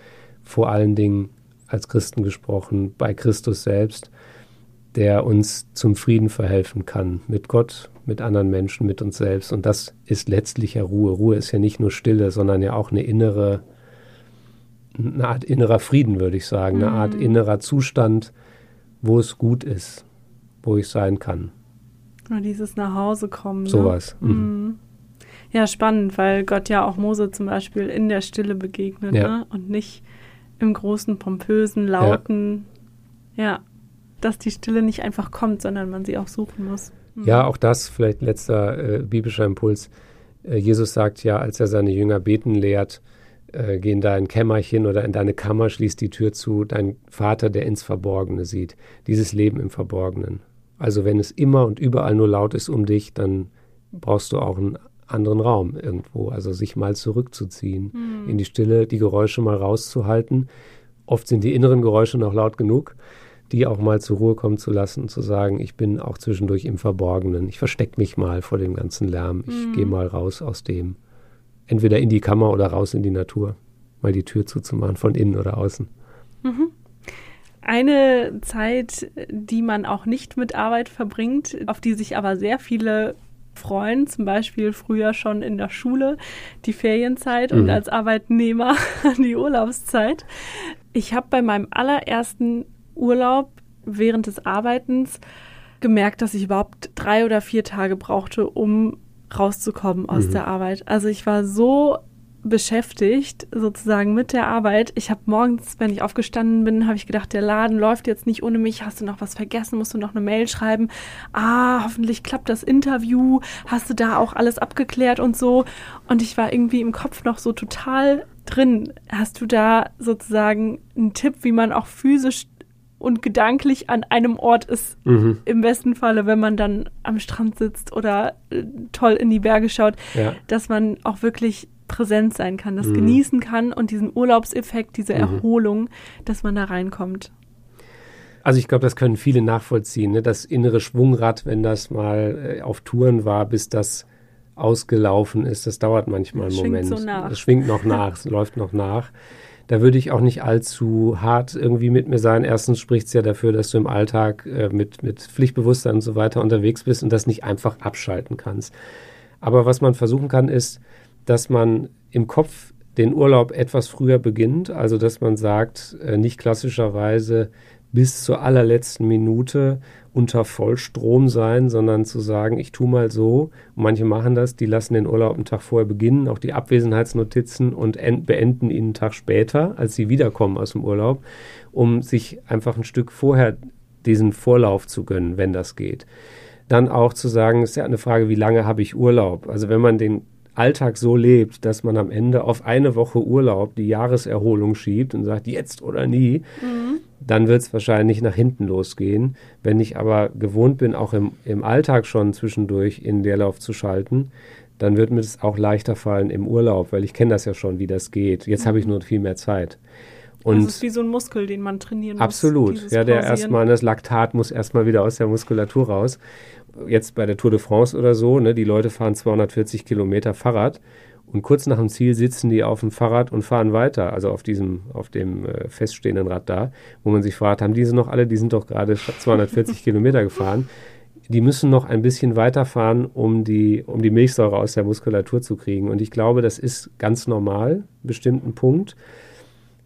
vor allen Dingen als Christen gesprochen, bei Christus selbst, der uns zum Frieden verhelfen kann, mit Gott, mit anderen Menschen, mit uns selbst. Und das ist letztlich ja Ruhe. Ruhe ist ja nicht nur Stille, sondern ja auch eine innere eine Art innerer Frieden, würde ich sagen, eine mhm. Art innerer Zustand, wo es gut ist, wo ich sein kann. Oder dieses nach Hause kommen. Ne? Sowas. Mhm. Mhm. Ja, spannend, weil Gott ja auch Mose zum Beispiel in der Stille begegnet ja. ne? und nicht im großen, pompösen, lauten. Ja. ja. dass die Stille nicht einfach kommt, sondern man sie auch suchen muss. Mhm. Ja, auch das vielleicht letzter äh, biblischer Impuls. Äh, Jesus sagt ja, als er seine Jünger beten lehrt, äh, geh in dein Kämmerchen oder in deine Kammer, schließ die Tür zu, dein Vater, der ins Verborgene sieht. Dieses Leben im Verborgenen. Also wenn es immer und überall nur laut ist um dich, dann brauchst du auch einen anderen Raum irgendwo. Also sich mal zurückzuziehen mhm. in die Stille, die Geräusche mal rauszuhalten. Oft sind die inneren Geräusche noch laut genug, die auch mal zur Ruhe kommen zu lassen und zu sagen, ich bin auch zwischendurch im Verborgenen. Ich verstecke mich mal vor dem ganzen Lärm. Ich mhm. gehe mal raus aus dem entweder in die Kammer oder raus in die Natur, mal die Tür zuzumachen, von innen oder außen. Mhm. Eine Zeit, die man auch nicht mit Arbeit verbringt, auf die sich aber sehr viele freuen, zum Beispiel früher schon in der Schule, die Ferienzeit mhm. und als Arbeitnehmer die Urlaubszeit. Ich habe bei meinem allerersten Urlaub während des Arbeitens gemerkt, dass ich überhaupt drei oder vier Tage brauchte, um rauszukommen aus mhm. der Arbeit. Also ich war so beschäftigt sozusagen mit der Arbeit. Ich habe morgens, wenn ich aufgestanden bin, habe ich gedacht, der Laden läuft jetzt nicht ohne mich. Hast du noch was vergessen? Musst du noch eine Mail schreiben? Ah, hoffentlich klappt das Interview. Hast du da auch alles abgeklärt und so? Und ich war irgendwie im Kopf noch so total drin. Hast du da sozusagen einen Tipp, wie man auch physisch und gedanklich an einem Ort ist. Mhm. Im besten Falle, wenn man dann am Strand sitzt oder äh, toll in die Berge schaut, ja. dass man auch wirklich präsent sein kann, das mhm. genießen kann und diesen Urlaubseffekt, diese mhm. Erholung, dass man da reinkommt. Also ich glaube, das können viele nachvollziehen. Ne? Das innere Schwungrad, wenn das mal äh, auf Touren war, bis das ausgelaufen ist, das dauert manchmal einen Moment. So. Das schwingt noch nach, es läuft noch nach da würde ich auch nicht allzu hart irgendwie mit mir sein. Erstens spricht es ja dafür, dass du im Alltag äh, mit, mit Pflichtbewusstsein und so weiter unterwegs bist und das nicht einfach abschalten kannst. Aber was man versuchen kann, ist, dass man im Kopf den Urlaub etwas früher beginnt, also dass man sagt, äh, nicht klassischerweise bis zur allerletzten Minute unter Vollstrom sein, sondern zu sagen, ich tue mal so. Manche machen das, die lassen den Urlaub einen Tag vorher beginnen, auch die Abwesenheitsnotizen und beenden ihn einen Tag später, als sie wiederkommen aus dem Urlaub, um sich einfach ein Stück vorher diesen Vorlauf zu gönnen, wenn das geht. Dann auch zu sagen, ist ja eine Frage, wie lange habe ich Urlaub? Also wenn man den Alltag so lebt, dass man am Ende auf eine Woche Urlaub die Jahreserholung schiebt und sagt, jetzt oder nie, mhm. dann wird es wahrscheinlich nach hinten losgehen. Wenn ich aber gewohnt bin, auch im, im Alltag schon zwischendurch in Leerlauf zu schalten, dann wird mir das auch leichter fallen im Urlaub, weil ich kenne das ja schon, wie das geht. Jetzt mhm. habe ich nur viel mehr Zeit. Und das ist wie so ein Muskel, den man trainieren muss. Absolut. Ja, der erstmal, das Laktat muss erstmal wieder aus der Muskulatur raus jetzt bei der Tour de France oder so, ne, die Leute fahren 240 Kilometer Fahrrad und kurz nach dem Ziel sitzen die auf dem Fahrrad und fahren weiter, also auf diesem, auf dem äh, feststehenden Rad da, wo man sich fragt, haben diese noch alle, die sind doch gerade 240 Kilometer gefahren. Die müssen noch ein bisschen weiterfahren, um die, um die Milchsäure aus der Muskulatur zu kriegen. Und ich glaube, das ist ganz normal, bestimmten Punkt.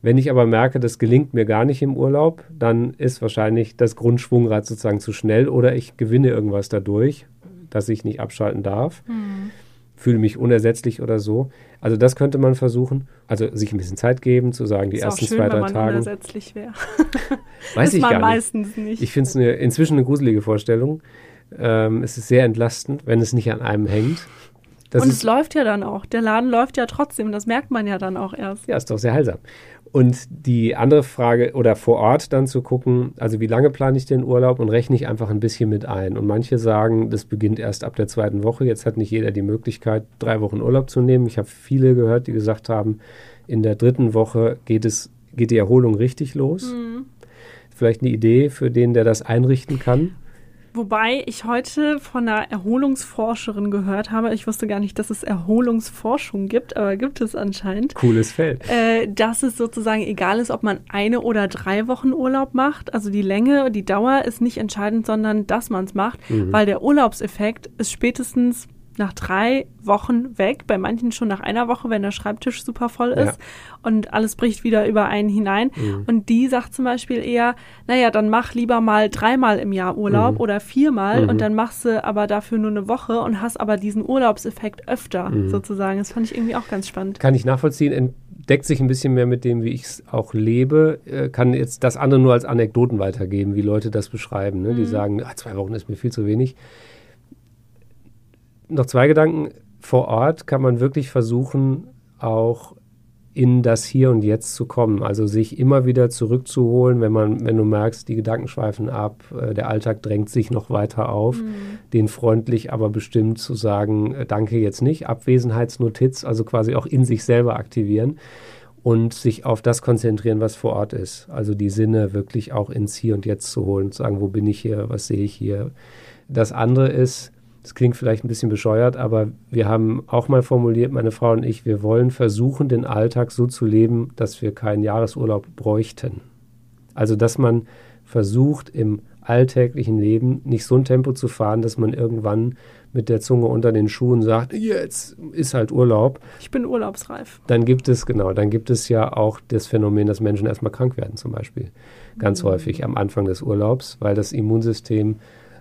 Wenn ich aber merke, das gelingt mir gar nicht im Urlaub, dann ist wahrscheinlich das Grundschwungrad sozusagen zu schnell oder ich gewinne irgendwas dadurch, dass ich nicht abschalten darf. Mhm. Fühle mich unersetzlich oder so. Also das könnte man versuchen. Also sich ein bisschen Zeit geben, zu sagen, die ist ersten schön, zwei, drei Tage. unersetzlich wäre. Weiß ich gar nicht. meistens nicht. Ich finde es inzwischen eine gruselige Vorstellung. Ähm, es ist sehr entlastend, wenn es nicht an einem hängt. Das und es läuft ja dann auch. Der Laden läuft ja trotzdem. Das merkt man ja dann auch erst. Ja, ist doch sehr heilsam. Und die andere Frage, oder vor Ort dann zu gucken, also wie lange plane ich den Urlaub und rechne ich einfach ein bisschen mit ein. Und manche sagen, das beginnt erst ab der zweiten Woche. Jetzt hat nicht jeder die Möglichkeit, drei Wochen Urlaub zu nehmen. Ich habe viele gehört, die gesagt haben, in der dritten Woche geht es, geht die Erholung richtig los. Mhm. Vielleicht eine Idee für den, der das einrichten kann. Wobei ich heute von einer Erholungsforscherin gehört habe, ich wusste gar nicht, dass es Erholungsforschung gibt, aber gibt es anscheinend. Cooles Feld. Äh, dass es sozusagen egal ist, ob man eine oder drei Wochen Urlaub macht. Also die Länge, die Dauer ist nicht entscheidend, sondern dass man es macht, mhm. weil der Urlaubseffekt ist spätestens nach drei Wochen weg, bei manchen schon nach einer Woche, wenn der Schreibtisch super voll ist ja. und alles bricht wieder über einen hinein. Mhm. Und die sagt zum Beispiel eher, naja, dann mach lieber mal dreimal im Jahr Urlaub mhm. oder viermal mhm. und dann machst du aber dafür nur eine Woche und hast aber diesen Urlaubseffekt öfter mhm. sozusagen. Das fand ich irgendwie auch ganz spannend. Kann ich nachvollziehen deckt sich ein bisschen mehr mit dem, wie ich es auch lebe. Äh, kann jetzt das andere nur als Anekdoten weitergeben, wie Leute das beschreiben. Ne? Mhm. Die sagen, ah, zwei Wochen ist mir viel zu wenig. Noch zwei Gedanken. Vor Ort kann man wirklich versuchen, auch in das Hier und Jetzt zu kommen. Also sich immer wieder zurückzuholen, wenn man, wenn du merkst, die Gedanken schweifen ab, äh, der Alltag drängt sich noch weiter auf, mhm. den freundlich, aber bestimmt zu sagen, äh, danke jetzt nicht, Abwesenheitsnotiz, also quasi auch in sich selber aktivieren und sich auf das konzentrieren, was vor Ort ist. Also die Sinne wirklich auch ins Hier und Jetzt zu holen, zu sagen, wo bin ich hier, was sehe ich hier. Das andere ist, das klingt vielleicht ein bisschen bescheuert, aber wir haben auch mal formuliert, meine Frau und ich, wir wollen versuchen, den Alltag so zu leben, dass wir keinen Jahresurlaub bräuchten. Also, dass man versucht, im alltäglichen Leben nicht so ein Tempo zu fahren, dass man irgendwann mit der Zunge unter den Schuhen sagt, jetzt ist halt Urlaub. Ich bin urlaubsreif. Dann gibt es, genau, dann gibt es ja auch das Phänomen, dass Menschen erstmal krank werden zum Beispiel. Ganz mhm. häufig am Anfang des Urlaubs, weil das Immunsystem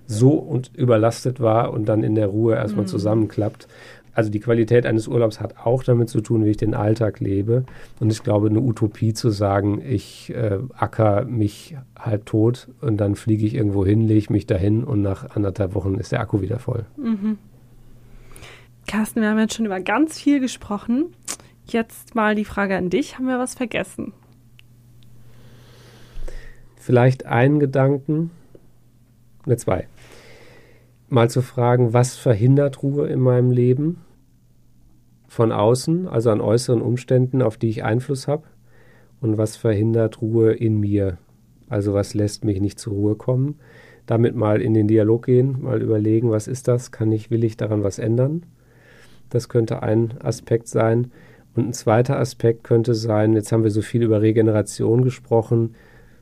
so und überlastet war und dann in der Ruhe erstmal mhm. zusammenklappt. Also die Qualität eines Urlaubs hat auch damit zu tun, wie ich den Alltag lebe. Und ich glaube, eine Utopie zu sagen, ich äh, acker mich halb tot und dann fliege ich irgendwo hin, lege mich dahin und nach anderthalb Wochen ist der Akku wieder voll. Mhm. Carsten, wir haben jetzt schon über ganz viel gesprochen. Jetzt mal die Frage an dich. Haben wir was vergessen? Vielleicht einen Gedanken, ne zwei mal zu fragen, was verhindert Ruhe in meinem Leben von außen, also an äußeren Umständen, auf die ich Einfluss habe, und was verhindert Ruhe in mir, also was lässt mich nicht zur Ruhe kommen. Damit mal in den Dialog gehen, mal überlegen, was ist das, kann ich, will ich daran was ändern? Das könnte ein Aspekt sein. Und ein zweiter Aspekt könnte sein, jetzt haben wir so viel über Regeneration gesprochen,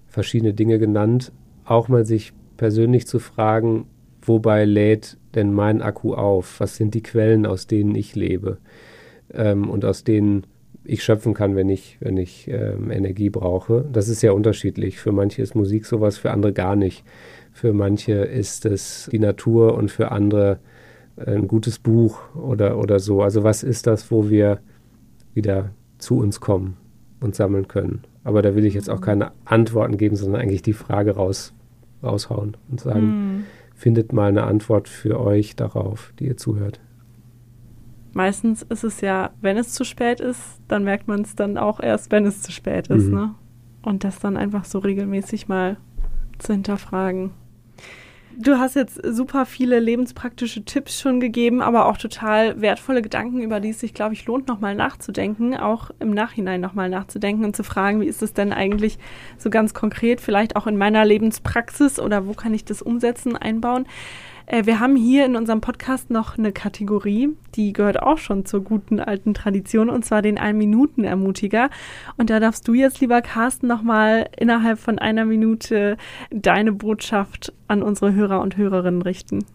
verschiedene Dinge genannt, auch mal sich persönlich zu fragen, wobei lädt denn mein Akku auf? Was sind die Quellen, aus denen ich lebe ähm, und aus denen ich schöpfen kann, wenn ich, wenn ich ähm, Energie brauche? Das ist ja unterschiedlich. Für manche ist Musik sowas, für andere gar nicht. Für manche ist es die Natur und für andere ein gutes Buch oder, oder so. Also was ist das, wo wir wieder zu uns kommen und sammeln können? Aber da will ich jetzt auch keine Antworten geben, sondern eigentlich die Frage raus, raushauen und sagen, mm findet mal eine Antwort für euch darauf, die ihr zuhört. Meistens ist es ja, wenn es zu spät ist, dann merkt man es dann auch erst, wenn es zu spät ist. Mhm. Ne? Und das dann einfach so regelmäßig mal zu hinterfragen. Du hast jetzt super viele lebenspraktische Tipps schon gegeben, aber auch total wertvolle Gedanken, über die es sich, glaube ich, lohnt, nochmal nachzudenken, auch im Nachhinein nochmal nachzudenken und zu fragen, wie ist es denn eigentlich so ganz konkret, vielleicht auch in meiner Lebenspraxis oder wo kann ich das umsetzen, einbauen. Äh, wir haben hier in unserem Podcast noch eine Kategorie, die gehört auch schon zur guten alten Tradition, und zwar den Ein-Minuten-Ermutiger. Und da darfst du jetzt, lieber Carsten, nochmal innerhalb von einer Minute deine Botschaft an unsere Hörer und Hörerinnen richten.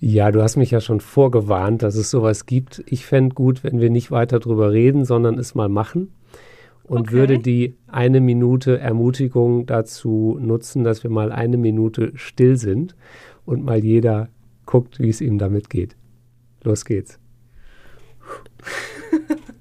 Ja, du hast mich ja schon vorgewarnt, dass es sowas gibt. Ich fände gut, wenn wir nicht weiter drüber reden, sondern es mal machen und okay. würde die eine Minute Ermutigung dazu nutzen, dass wir mal eine Minute still sind und mal jeder guckt, wie es ihm damit geht. Los geht's.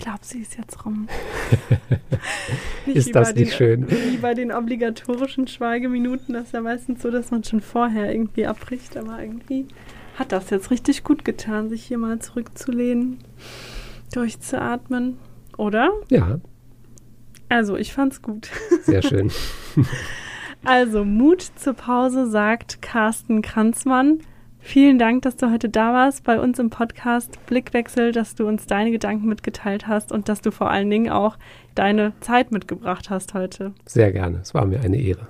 glaube, sie ist jetzt rum. ist das nicht den, schön? Wie bei den obligatorischen Schweigeminuten, das ist ja meistens so, dass man schon vorher irgendwie abbricht, aber irgendwie hat das jetzt richtig gut getan, sich hier mal zurückzulehnen, durchzuatmen, oder? Ja. Also, ich fand's gut. Sehr schön. Also, Mut zur Pause, sagt Carsten Kranzmann. Vielen Dank, dass du heute da warst bei uns im Podcast Blickwechsel, dass du uns deine Gedanken mitgeteilt hast und dass du vor allen Dingen auch deine Zeit mitgebracht hast heute. Sehr gerne. Es war mir eine Ehre.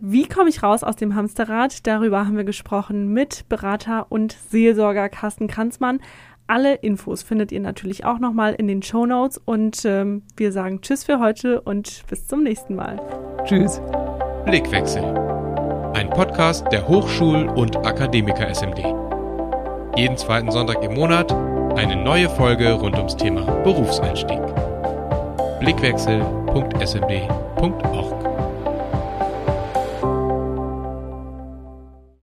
Wie komme ich raus aus dem Hamsterrad? Darüber haben wir gesprochen mit Berater und Seelsorger Carsten Kranzmann. Alle Infos findet ihr natürlich auch nochmal in den Show Notes und ähm, wir sagen Tschüss für heute und bis zum nächsten Mal. Tschüss. Blickwechsel. Ein Podcast der Hochschul- und Akademiker SMD. Jeden zweiten Sonntag im Monat eine neue Folge rund ums Thema Berufseinstieg. Blickwechsel.smd.org